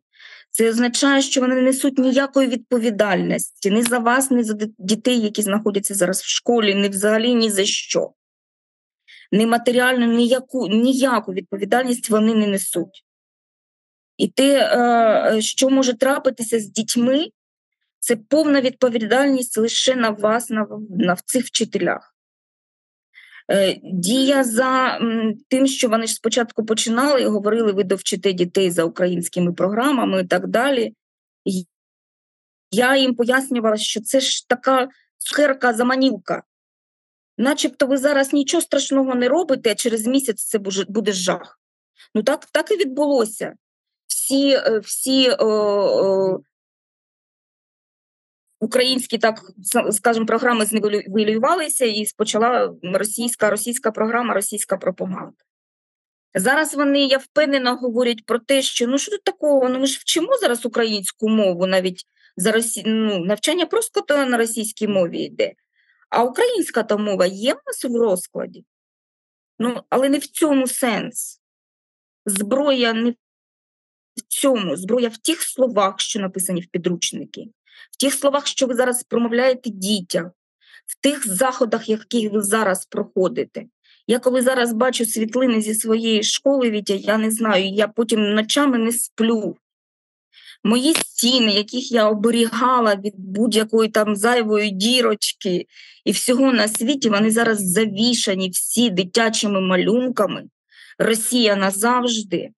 Це означає, що вони не несуть ніякої відповідальності ні за вас, ні за дітей, які знаходяться зараз в школі, ні взагалі ні за що. Ні матеріальну, ніяку, ніяку відповідальність вони не несуть. І те, е, що може трапитися з дітьми, це повна відповідальність лише на вас, на, на цих вчителях. Е, Дія за тим, що вони ж спочатку починали і говорили, ви довчите дітей за українськими програмами і так далі. Я їм пояснювала, що це ж така цукерка заманілка. Начебто ви зараз нічого страшного не робите, а через місяць це буде, жах. Ну так, так і відбулося. Всі, е, всі е, е, українські, так скажімо, програми зневелювалися і почала російська, російська програма, російська пропаганда. Зараз вони, я впевнена, говорять про те, що ну що тут такого? Ну ми ж вчимо зараз українську мову, навіть за росі... ну, навчання просто то на російській мові йде. А українська та мова є в нас в розкладі. Ну, але не в цьому сенс. Зброя не в цьому, зброя в тих словах, що написані в підручники, в тих словах, що ви зараз промовляєте дітям, в тих заходах, які ви зараз проходите. Я коли зараз бачу світлини зі своєї школи, Вітя, я не знаю, я потім ночами не сплю. Мої стіни, яких я оберігала від будь-якої там зайвої дірочки і всього на світі, вони зараз завішані всі дитячими малюнками. Росія назавжди,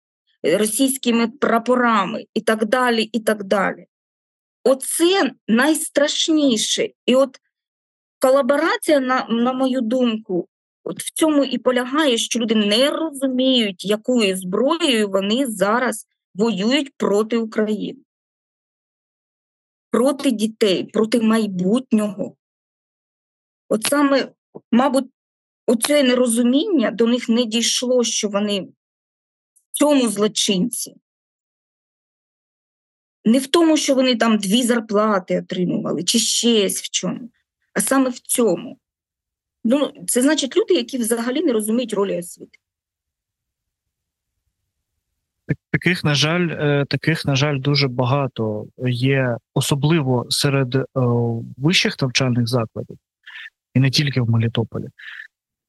російськими прапорами і так далі, і так далі. Оце найстрашніше. І от колаборація, на, на мою думку, от в цьому і полягає, що люди не розуміють, якою зброєю вони зараз воюють проти України, проти дітей, проти майбутнього. От саме, мабуть, оце нерозуміння до них не дійшло, що вони в цьому злочинці. Не в тому, що вони там дві зарплати отримували, чи щось в чому, а саме в цьому. Ну, це значить люди, які взагалі не розуміють ролі освіти. Таких, на жаль, е, таких, на жаль, дуже багато є, особливо серед е, вищих навчальних закладів, і не тільки в Мелітополі.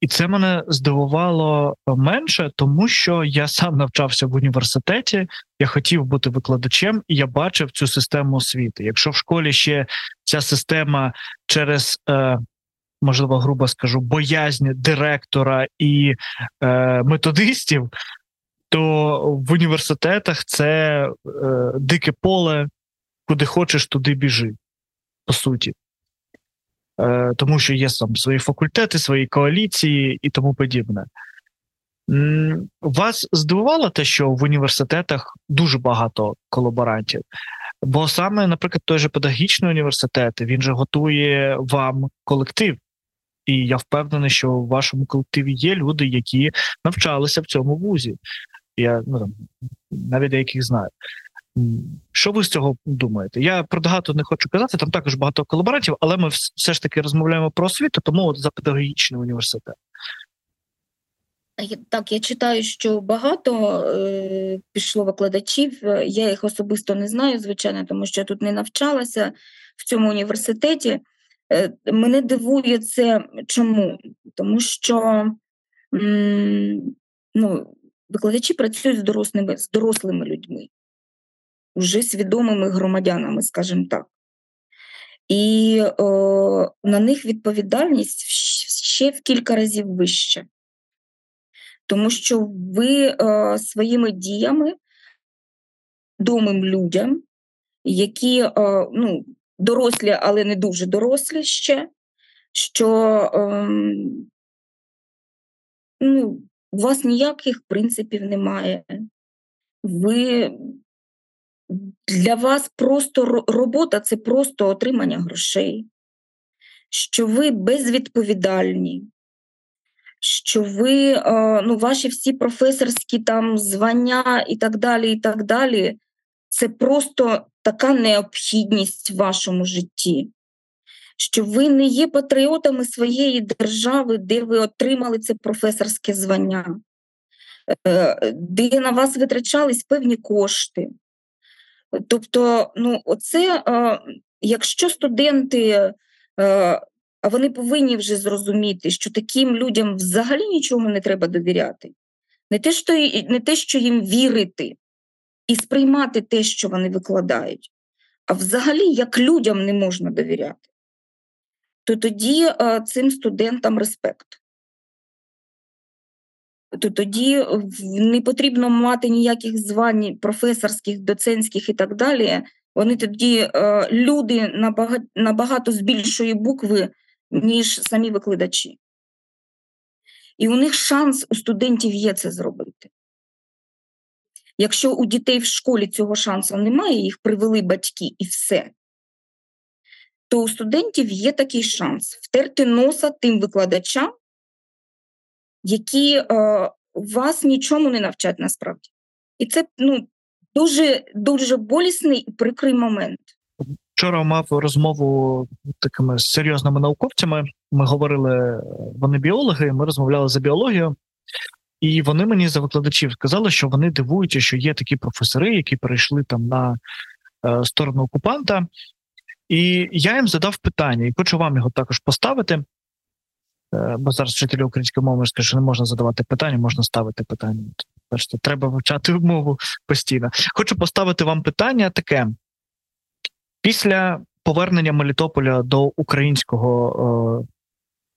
І це мене здивувало менше, тому що я сам навчався в університеті, я хотів бути викладачем, і я бачив цю систему освіти. Якщо в школі ще ця система через, е, можливо, грубо скажу, боязнь директора і е, методистів, то в університетах це е, дике поле, куди хочеш, туди біжи, по суті. Е, тому що є там свої факультети, свої коаліції і тому подібне. Вас здивувало те, що в університетах дуже багато колаборантів? Бо саме, наприклад, той же педагогічний університет він же готує вам колектив. І я впевнений, що в вашому колективі є люди, які навчалися в цьому вузі. Я ну, навіть деяких знаю. Що ви з цього думаєте? Я про багато не хочу казати, там також багато колаборантів, але ми все ж таки розмовляємо про освіту, тому от за педагогічний університет. Так, я читаю, що багато е, пішло викладачів. Я їх особисто не знаю, звичайно, тому що я тут не навчалася в цьому університеті. Е, мене дивує це чому? Тому що м, ну, викладачі працюють з дорослими, з дорослими людьми, вже свідомими громадянами, скажімо так. І е, на них відповідальність ще в кілька разів вища тому що ви е, своїми діями домим людям, які е, ну, дорослі, але не дуже дорослі ще, що ем, ну, у вас ніяких принципів немає. Ви для вас просто робота це просто отримання грошей, що ви безвідповідальні, що ви, е, ну, ваші всі професорські там звання і так далі, і так далі, це просто така необхідність в вашому житті, що ви не є патріотами своєї держави, де ви отримали це професорське звання, е, де на вас витрачались певні кошти. Тобто, ну, оце, е, якщо студенти, е, вони повинні вже зрозуміти, що таким людям взагалі нічого не треба довіряти. Не те, що, не те, що їм вірити і сприймати те, що вони викладають, а взагалі як людям не можна довіряти, то тоді е, цим студентам респект. То тоді не потрібно мати ніяких звань професорських, доцентських і так далі. Вони тоді е, люди набагато, набагато з більшої букви, ніж самі викладачі. І у них шанс у студентів є це зробити. Якщо у дітей в школі цього шансу немає, їх привели батьки і все, то у студентів є такий шанс втерти носа тим викладачам, які е, вас нічому не навчать насправді. І це ну, дуже, дуже болісний і прикрий момент. Вчора мав розмову такими серйозними науковцями. Ми говорили, вони біологи, ми розмовляли за біологію, і вони мені за викладачів сказали, що вони дивуються, що є такі професори, які перейшли там на е, сторону окупанта. І я їм задав питання, і хочу вам його також поставити. Е, бо зараз вчителі української мови скажуть, що не можна задавати питання, можна ставити питання. Бачите, треба вивчати мову постійно. Хочу поставити вам питання таке: після повернення Мелітополя до українського,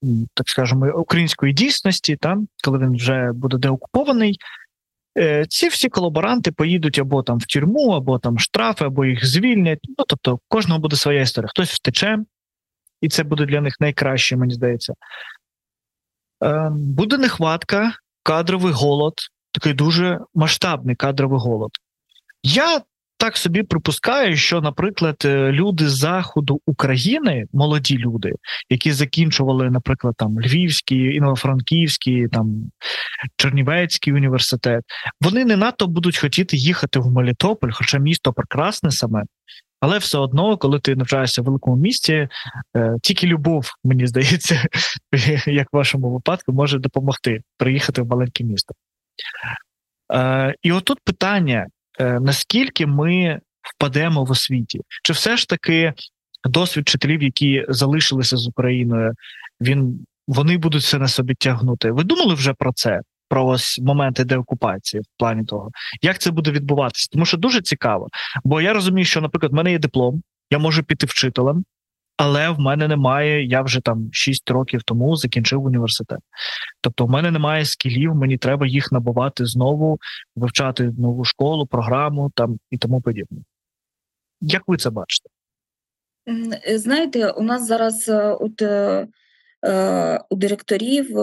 е, так скажемо, української дійсності, там, коли він вже буде деокупований, е, ці всі колаборанти поїдуть або там в тюрму, або там штрафи, або їх звільнять. Ну тобто, кожного буде своя історія. Хтось втече, і це буде для них найкраще, мені здається. Е, Буде нехватка, кадровий голод, такий дуже масштабний кадровий голод. Я так собі припускаю, що, наприклад, е, люди з заходу України, молоді люди, які закінчували, наприклад, там Львівський, Інно-Франківський, там Чернівецький університет, вони не надто будуть хотіти їхати в Мелітополь, хоча місто прекрасне саме. Але все одно, коли ти навчаєшся в великому місті, е, тільки любов, мені здається, як в вашому випадку, може допомогти приїхати в маленьке місто. Е, І отут питання: наскільки ми впадемо в освіті? Чи все ж таки досвід вчителів, які залишилися з Україною, він вони будуть все на собі тягнути? Ви думали вже про це? Про ось моменти деокупації в плані того, як це буде відбуватися? Тому що дуже цікаво. Бо я розумію, що, наприклад, в мене є диплом, я можу піти вчителем, але в мене немає. Я вже там 6 років тому закінчив університет. Тобто, в мене немає скілів, мені треба їх набувати знову, вивчати нову школу, програму там і тому подібне. Як ви це бачите? Е, Знаєте, у нас зараз е, от, е, у директорів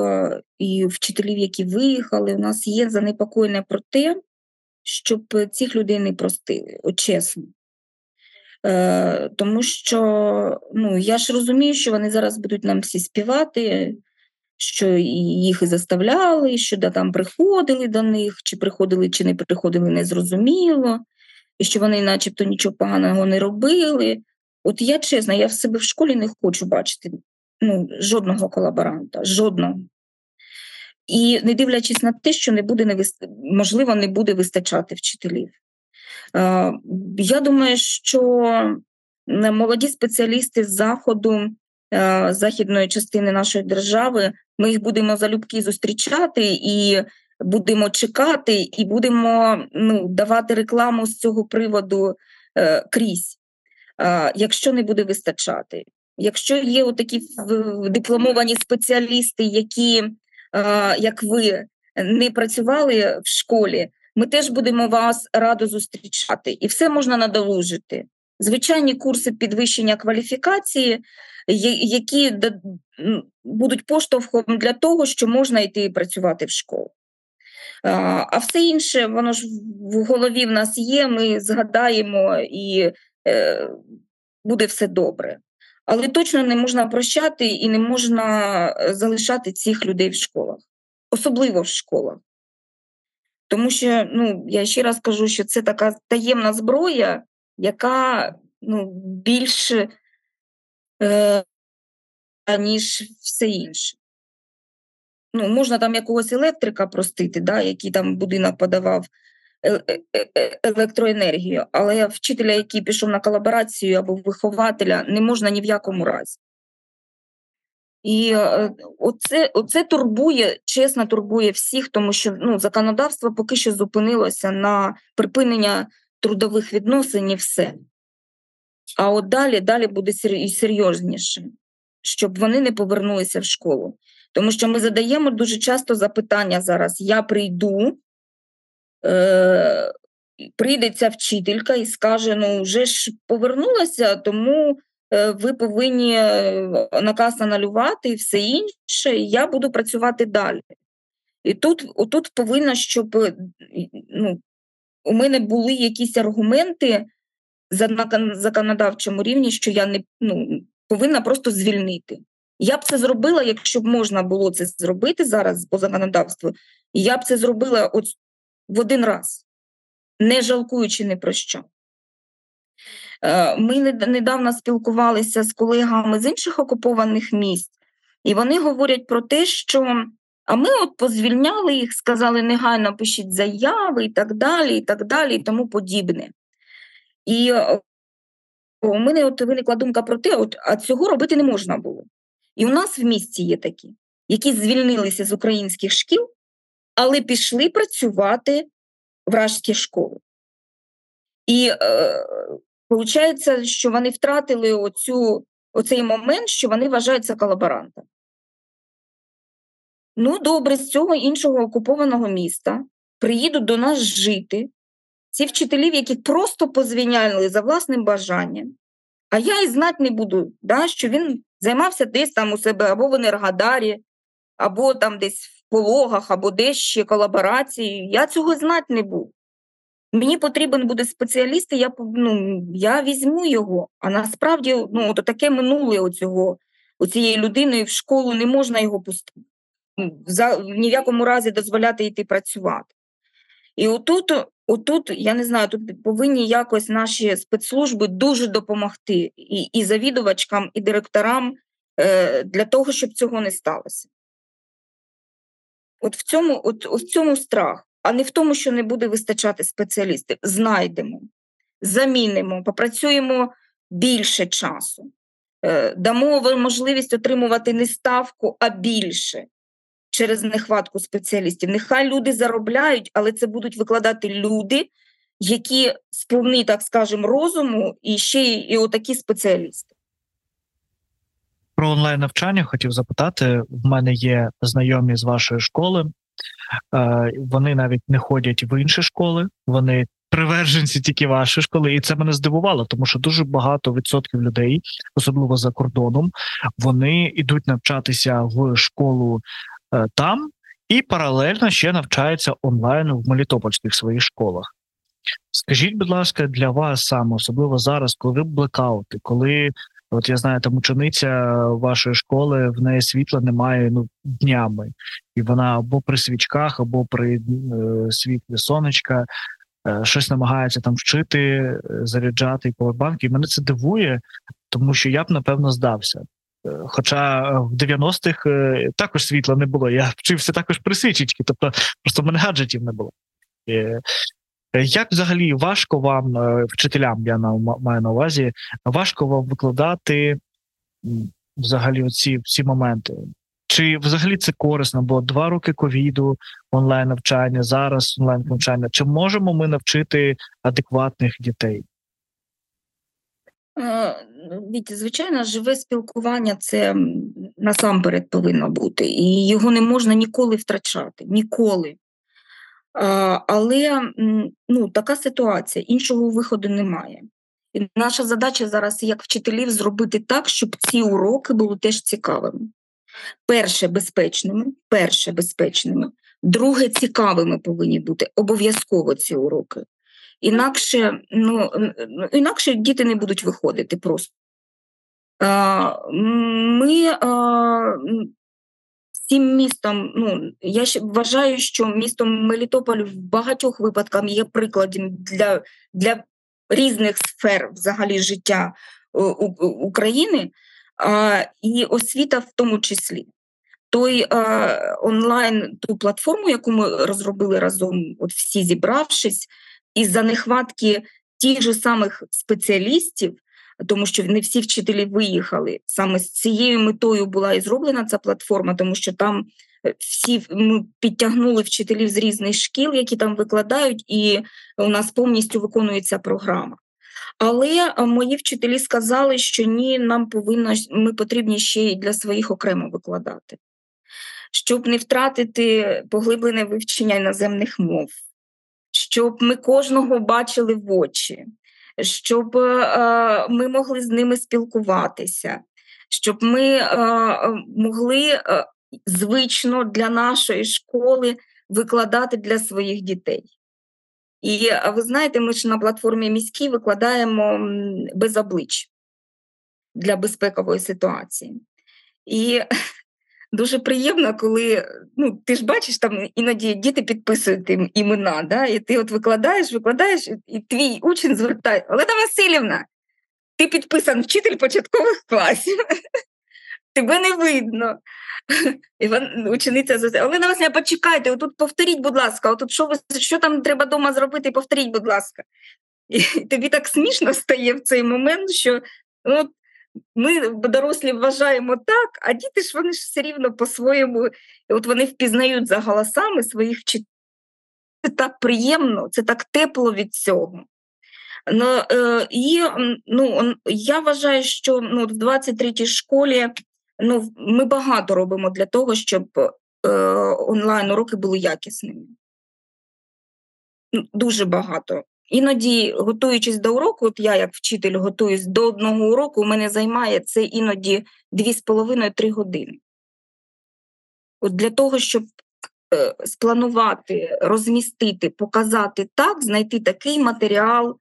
і вчителів, які виїхали, у нас є занепокоєння про те, щоб цих людей не простили, от чесно. Е, тому що ну, я ж розумію, що вони зараз будуть нам всі співати, що їх і заставляли, що да, там приходили до них, чи приходили, чи не приходили, незрозуміло, і що вони начебто нічого поганого не робили. От я чесно, я в себе в школі не хочу бачити ну, жодного колаборанта, жодного. І не дивлячись на те, що не буде не вис- можливо, не буде вистачати вчителів. Е, Я думаю, що е, молоді спеціалісти з заходу, е, західної частини нашої держави, ми їх будемо залюбки зустрічати і будемо чекати, і будемо ну, давати рекламу з цього приводу крізь, якщо не буде вистачати. Якщо є такі дипломовані спеціалісти, які, як ви, не працювали в школі, ми теж будемо вас радо зустрічати. І все можна надолужити. Звичайні курси підвищення кваліфікації, які будуть поштовхом для того, що можна йти і працювати в школу. А, все інше, воно ж в- в голові в нас є, ми згадаємо і е, буде все добре. Але точно не можна прощати і не можна е, залишати цих людей в школах, особливо в школах. Тому що, ну, я ще раз кажу, що це така таємна зброя, яка ну, більш е, ніж все інше. Ну, можна там якогось електрика простити, да, який там будинок подавав е- е- е- електроенергію, але вчителя, який пішов на колаборацію або вихователя, не можна ні в якому разі. І е, оце, оце турбує, чесно турбує всіх, тому що ну, законодавство поки що зупинилося на припинення трудових відносин і все. А от далі, далі буде сер- серйозніше, щоб вони не повернулися в школу. Тому що ми задаємо дуже часто запитання зараз: я прийду, е, прийде ця вчителька і скаже: ну, вже ж повернулася, тому ви повинні е, наказ анулювати і все інше, і я буду працювати далі. І тут, отут повинна, щоб е, ну, у мене були якісь аргументи на законодавчому рівні, що я не ну, повинна просто звільнити. Я б це зробила, якщо б можна було це зробити зараз по законодавству, я б це зробила от в один раз, не жалкуючи ні про що. Е, Ми недавно спілкувалися з колегами з інших окупованих місць, і вони говорять про те, що а ми от позвільняли їх, сказали негайно пишіть заяви і так далі, і так далі, і тому подібне. І е, у мене от виникла думка про те, от, а цього робити не можна було. І у нас в місті є такі, які звільнилися з українських шкіл, але пішли працювати в вражські школи. І е, виходить, що вони втратили оцю, оцей момент, що вони вважаються колаборантами. Ну, добре, з цього іншого окупованого міста приїдуть до нас жити ці вчителів, яких просто позвільняли за власним бажанням. А я і знати не буду, да, що він займався десь там у себе або в Енергодарі, або там десь в пологах, або десь ще колаборацією. Я цього знати не буду. Мені потрібен буде спеціаліст, і я, ну, я візьму його. А насправді ну, от таке минуле оцього, у цієї людини в школу не можна його пустити. Ну, За, в якому разі дозволяти йти працювати. І отут, отут, я не знаю, тут повинні якось наші спецслужби дуже допомогти і, і завідувачкам, і директорам е, для того, щоб цього не сталося. От в цьому, от, от в цьому страх, а не в тому, що не буде вистачати спеціалістів. Знайдемо, замінимо, попрацюємо більше часу, е, дамо можливість отримувати не ставку, а більше через нехватку спеціалістів. Нехай люди заробляють, але це будуть викладати люди, які сповні, так скажемо, розуму, і ще і отакі спеціалісти. Про онлайн навчання хотів запитати. В мене є знайомі з вашої школи. Е, Вони навіть не ходять в інші школи. Вони приверженці тільки вашої школи, і це мене здивувало, тому що дуже багато відсотків людей, особливо за кордоном, вони йдуть навчатися в школу е, там і паралельно ще навчаються онлайн в Мелітопольських своїх школах. Скажіть, будь ласка, для вас саме, особливо зараз, коли блекаути, коли От я знаю, там учениця вашої школи, в неї світла немає ну днями, і вона або при свічках, або при е, світлі сонечка е, щось намагається там вчити, е, заряджати повербанки. І мене це дивує, тому що я б напевно здався. Е, Хоча в 90-х е, також світла не було. Я вчився також при свічечки, тобто просто в мене гаджетів не було. Е, Як взагалі важко вам, е, вчителям, я маю на увазі, важко вам викладати взагалі ці всі моменти? Чи взагалі це корисно? Бо два роки ковіду, онлайн навчання, зараз онлайн навчання. Чи можемо ми навчити адекватних дітей? Е, звичайно, живе спілкування це насамперед повинно бути, і його не можна ніколи втрачати. Ніколи. Але ну, така ситуація, іншого виходу немає. І наша задача зараз, як вчителів, зробити так, щоб ці уроки були теж цікавими. Перше, безпечними, перше, безпечними. Друге, цікавими повинні бути обов'язково ці уроки. Інакше, ну, інакше діти не будуть виходити просто. Ми цим містом, ну, я ще вважаю, що місто Мелітополь в багатьох випадках є прикладом для, для різних сфер взагалі життя е, України, і освіта в тому числі. Той е, онлайн, ту платформу, яку ми розробили разом, от всі зібравшись, із-за нехватки тих же самих спеціалістів, тому що не всі вчителі виїхали. Саме з цією метою була і зроблена ця платформа, тому що там е, всі ми підтягнули вчителів з різних шкіл, які там викладають, і у нас повністю виконується програма. Але е, мої вчителі сказали, що ні, нам повинно ми потрібні ще й для своїх окремо викладати, щоб не втратити поглиблене вивчення іноземних мов, щоб ми кожного бачили в очі, щоб е, ми могли з ними спілкуватися, щоб ми е, могли е, звично для нашої школи викладати для своїх дітей. І ви знаєте, ми ж на платформі міській викладаємо без облич для безпекової ситуації. І дуже приємно, коли ну, ти ж бачиш, там іноді діти підписують їм імена, да? і ти от викладаєш, викладаєш, і- твій учень звертає: Олена Васильівна, ти підписан вчитель початкових класів. Тебе не видно. І вон, учениця зase, Олена Васильівна, почекайте, отут повторіть, будь ласка, отут що, ви, що там треба вдома зробити, повторіть, будь ласка. І тобі так смішно стає в цей момент, що ну, ми дорослі вважаємо так, а діти ж вони ж все рівно по-своєму, от вони впізнають за голосами своїх вчителів. Це так приємно, це так тепло від цього. Ну, е, і ну, я вважаю, що ну, в 23-й школі ну, ми багато робимо для того, щоб е, онлайн-уроки були якісними. Ну, Дуже багато. Іноді, готуючись до уроку, от я як вчитель готуюсь до одного уроку, у мене займає це іноді 2,5-3 години. От для того, щоб е, спланувати, розмістити, показати так, знайти такий матеріал,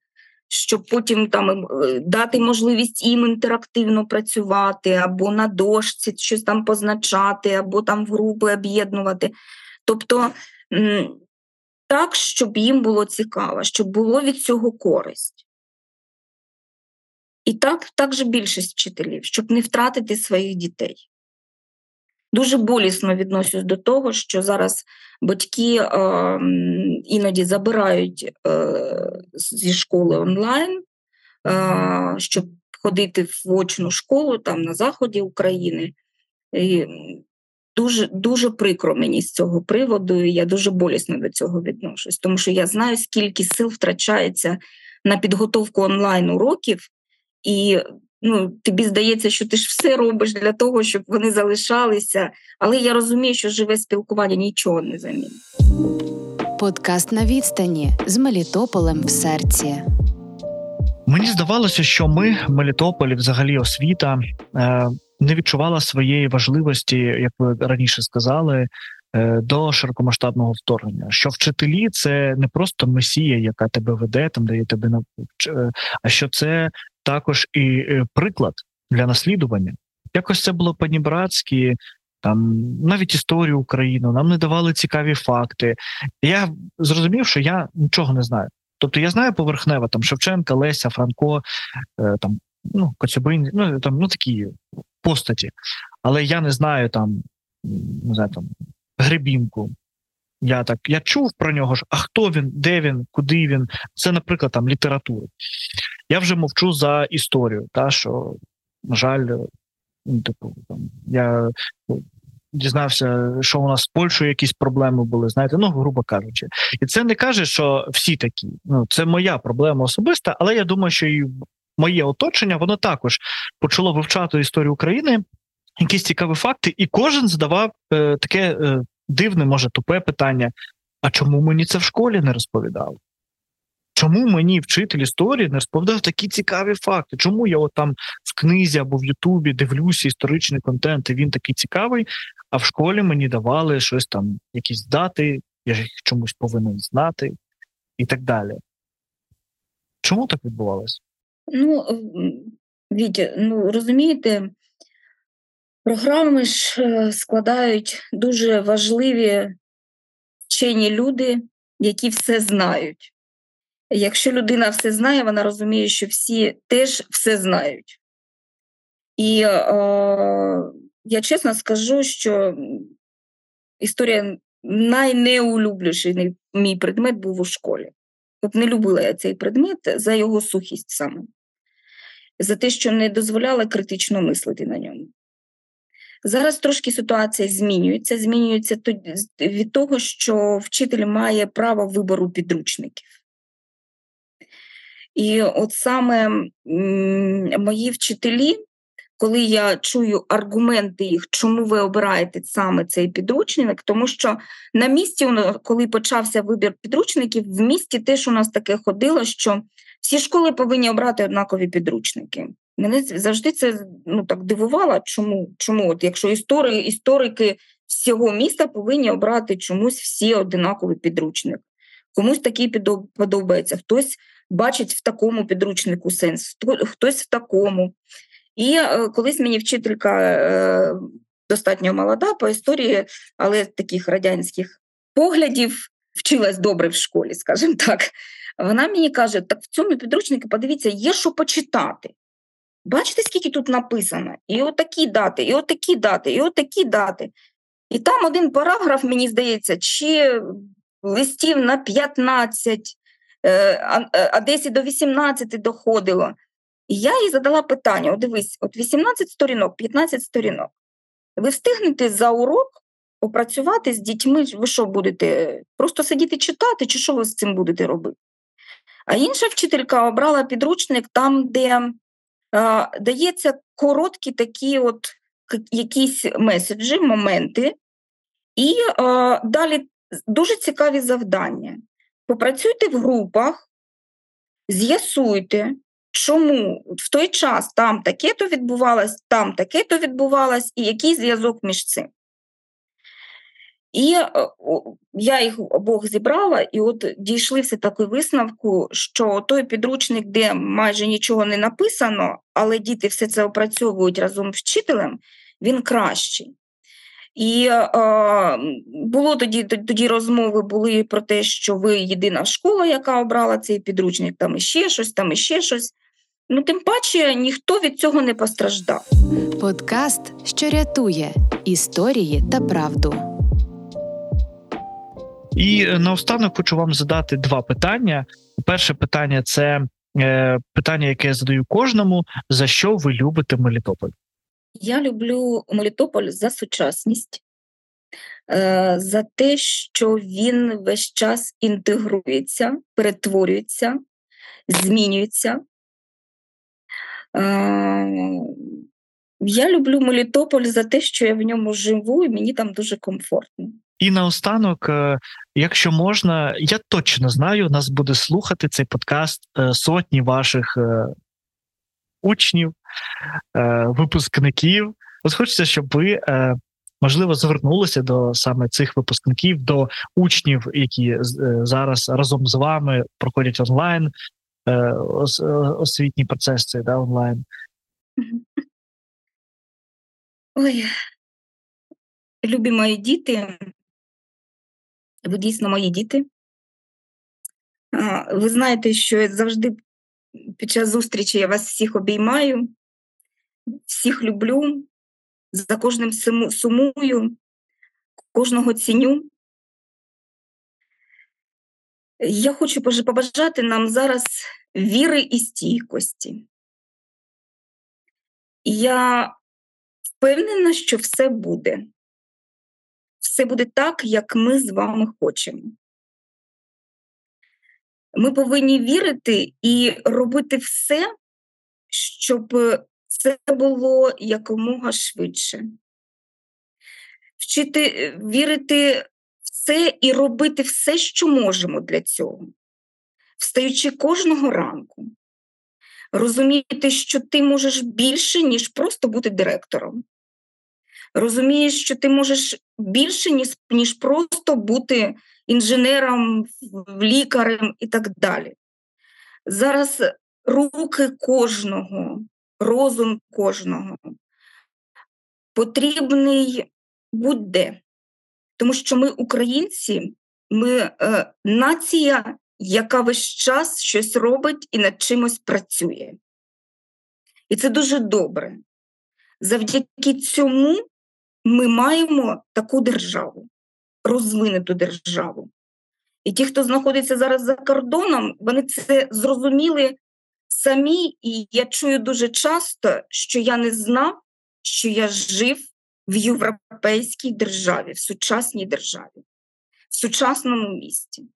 щоб потім там е, дати можливість їм інтерактивно працювати, або на дошці щось там позначати, або там в групи об'єднувати. Тобто так, щоб їм було цікаво, щоб було від цього користь. І так, так же більшість вчителів, щоб не втратити своїх дітей. Дуже болісно відношусь до того, що зараз батьки е, іноді забирають е, зі школи онлайн, е, щоб ходити в очну школу там на заході України. І дуже, дуже прикро мені з цього приводу, і я дуже болісно до цього відношусь, тому що я знаю, скільки сил втрачається на підготовку онлайн уроків, і ну, тобі здається, що ти ж все робиш для того, щоб вони залишалися. Але я розумію, що живе спілкування нічого не замінить. Подкаст на відстані з Мелітополем в серці. Мені здавалося, що ми, Мелітополь, і взагалі освіта, е, не відчувала своєї важливості, як ви раніше сказали, е, до широкомасштабного вторгнення. Що вчителі це не просто месія, яка тебе веде, там дає тебе навч, е, а що це також і е, приклад для наслідування. Якось це було по-нібратськи, там навіть історію України, нам не давали цікаві факти. Я зрозумів, що я нічого не знаю. Тобто я знаю поверхнево там Шевченка, Леся, Франко, там ну Коцюбин, ну там ну такі постаті, але я не знаю там не знаю там Гребінку. Я так я чув про нього ж, а хто він, де він, куди він? Це, наприклад, там література. Я вже мовчу за історію, та що, на жаль, ну, типу, там, я дізнався, що у нас з Польщею якісь проблеми були, знаєте, ну, грубо кажучи. І це не каже, що всі такі. Ну, це моя проблема особиста, але я думаю, що і моє оточення, воно також почало вивчати історію України, якісь цікаві факти, і кожен задавав е, таке е, дивне, може, тупе питання: а чому мені це в школі не розповідали? Чому мені вчитель історії не розповідав такі цікаві факти? Чому я от там в книзі або в Ютубі дивлюся історичний контент, і він такий цікавий, а в школі мені давали щось там, якісь дати, я їх чомусь повинен знати, і так далі. Чому так відбувалося? Ну, Вітя, ну розумієте, програми ж е, складають дуже важливі вчені люди, які все знають. Якщо людина все знає, вона розуміє, що всі теж все знають. І е, я чесно скажу, що історія найнеулюбленіший мій предмет був у школі. От не любила я цей предмет за його сухість саме, за те, що не дозволяла критично мислити на ньому. Зараз трошки ситуація змінюється. Змінюється від того, що вчитель має право вибору підручників. І от саме мої вчителі, коли я чую аргументи їх, чому ви обираєте саме цей підручник, тому що на місці, коли почався вибір підручників, в місті теж у нас таке ходило, що всі школи повинні обрати однакові підручники. Мене завжди це ну, так дивувало, чому, чому от, якщо істори, історики всього міста повинні обрати чомусь всі одинаковий підручник. Комусь такий подобається, хтось бачить в такому підручнику сенс, хтось в такому. І е, колись мені вчителька е, достатньо молода по історії, але таких радянських поглядів вчилась добре в школі, скажімо так. Вона мені каже: так в цьому підручнику, подивіться, є що почитати. Бачите, скільки тут написано? І отакі дати, і отакі дати, і отакі дати. І там один параграф, мені здається, чи листів на 15, е, а, а десь і до 18 доходило. І я їй задала питання: от дивись, от 18 сторінок, 15 сторінок. Ви встигнете за урок попрацювати з дітьми? Ви що будете? Просто сидіти читати, чи що ви з цим будете робити? А інша вчителька обрала підручник там, де е, дається короткі такі от якісь меседжі, моменти, і е, далі дуже цікаві завдання. Попрацюйте в групах, з'ясуйте, чому в той час там таке-то відбувалось, там таке-то відбувалось, і який зв'язок між цим. І е, я їх обох зібрала, і от дійшли все таки висновку, що той підручник, де майже нічого не написано, але діти все це опрацьовують разом з вчителем, він кращий. І е, було тоді, тоді розмови були про те, що ви єдина школа, яка обрала цей підручник, там іще щось, там іще щось. Ну, тим паче ніхто від цього не постраждав. Подкаст, що рятує історії та правду. І наостанок хочу вам задати два питання. Перше питання це е, питання, яке я задаю кожному: за що ви любите Мелітополь? Я люблю Мелітополь за сучасність, е, за те, що він весь час інтегрується, перетворюється, змінюється. Е, Я люблю Мелітополь за те, що я в ньому живу, і мені там дуже комфортно. І наостанок, е, якщо можна, я точно знаю, нас буде слухати цей подкаст е, сотні ваших е, учнів, випускників. От хочеться, щоб ви, можливо, звернулися до саме цих випускників, до учнів, які зараз разом з вами проходять онлайн, е, ос- е, освітній процес да, онлайн. Ой, любі мої діти, ви дійсно мої діти. Ви знаєте, що я завжди під час зустрічі я вас всіх обіймаю, всіх люблю, за кожним сумую, кожного ціню. Я хочу побажати нам зараз віри і стійкості. Я впевнена, що все буде. Все буде так, як ми з вами хочемо. Ми повинні вірити і робити все, щоб це було якомога швидше. Вчити вірити в це і робити все, що можемо для цього, встаючи кожного ранку, розуміти, що ти можеш більше, ніж просто бути директором. Розумієш, що ти можеш більше, ніж, ніж просто бути інженером, лікарем і так далі. Зараз руки кожного, розум кожного потрібний будь-де. Тому що ми, українці, ми е, нація, яка весь час щось робить і над чимось працює. І це дуже добре. Завдяки цьому ми маємо таку державу, розвинуту державу. І ті, хто знаходиться зараз за кордоном, вони це зрозуміли самі, і я чую дуже часто, що я не знав, що я жив в європейській державі, в сучасній державі, в сучасному місті.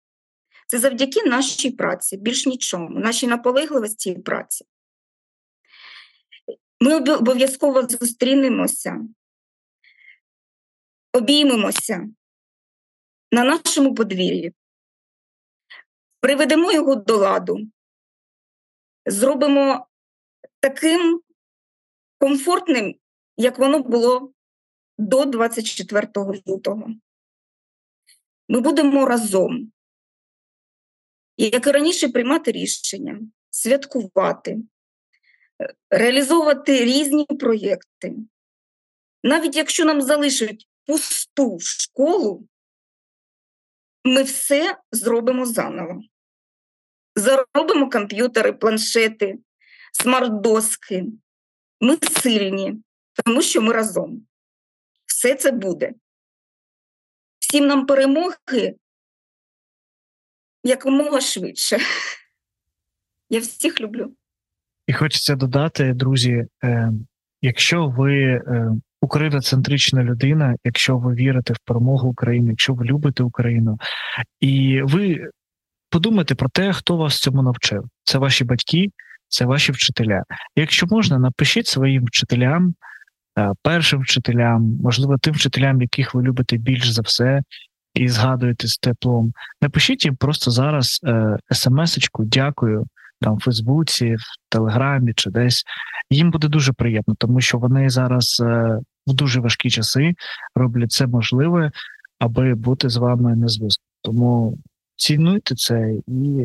Це завдяки нашій праці, більш нічому, нашій наполегливості і праці. Ми обов'язково зустрінемося, обіймемося на нашому подвір'ї, приведемо його до ладу, зробимо таким комфортним, як воно було до 24 лютого. Ми будемо разом, як і раніше, приймати рішення, святкувати, е, реалізовувати різні проєкти. Навіть якщо нам залишать пусту школу, ми все зробимо заново. Заробимо комп'ютери, планшети, смарт-доски. Ми сильні, тому що ми разом. Все це буде. Всім нам перемоги якомога швидше. Я всіх люблю. І хочеться додати, друзі, е, якщо ви е, україноцентрична людина, якщо ви вірите в перемогу України, якщо ви любите Україну, і ви подумайте про те, хто вас цьому навчив. Це ваші батьки, це ваші вчителя. Якщо можна, напишіть своїм вчителям, е, першим вчителям, можливо, тим вчителям, яких ви любите більш за все, і згадуєте з теплом. Напишіть їм просто зараз е, смс-очку, дякую там в Фейсбуці, в Телеграмі чи десь. Їм буде дуже приємно, тому що вони зараз е, в дуже важкі часи роблять все можливе, аби бути з вами на зв'язку. Тому цінуйте це і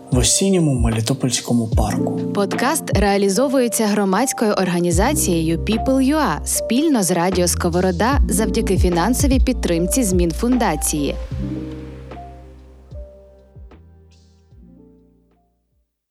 в осінньому Мелітопольському парку. Подкаст реалізовується громадською організацією People.ua спільно з Радіо Сковорода завдяки фінансовій підтримці змін фундації.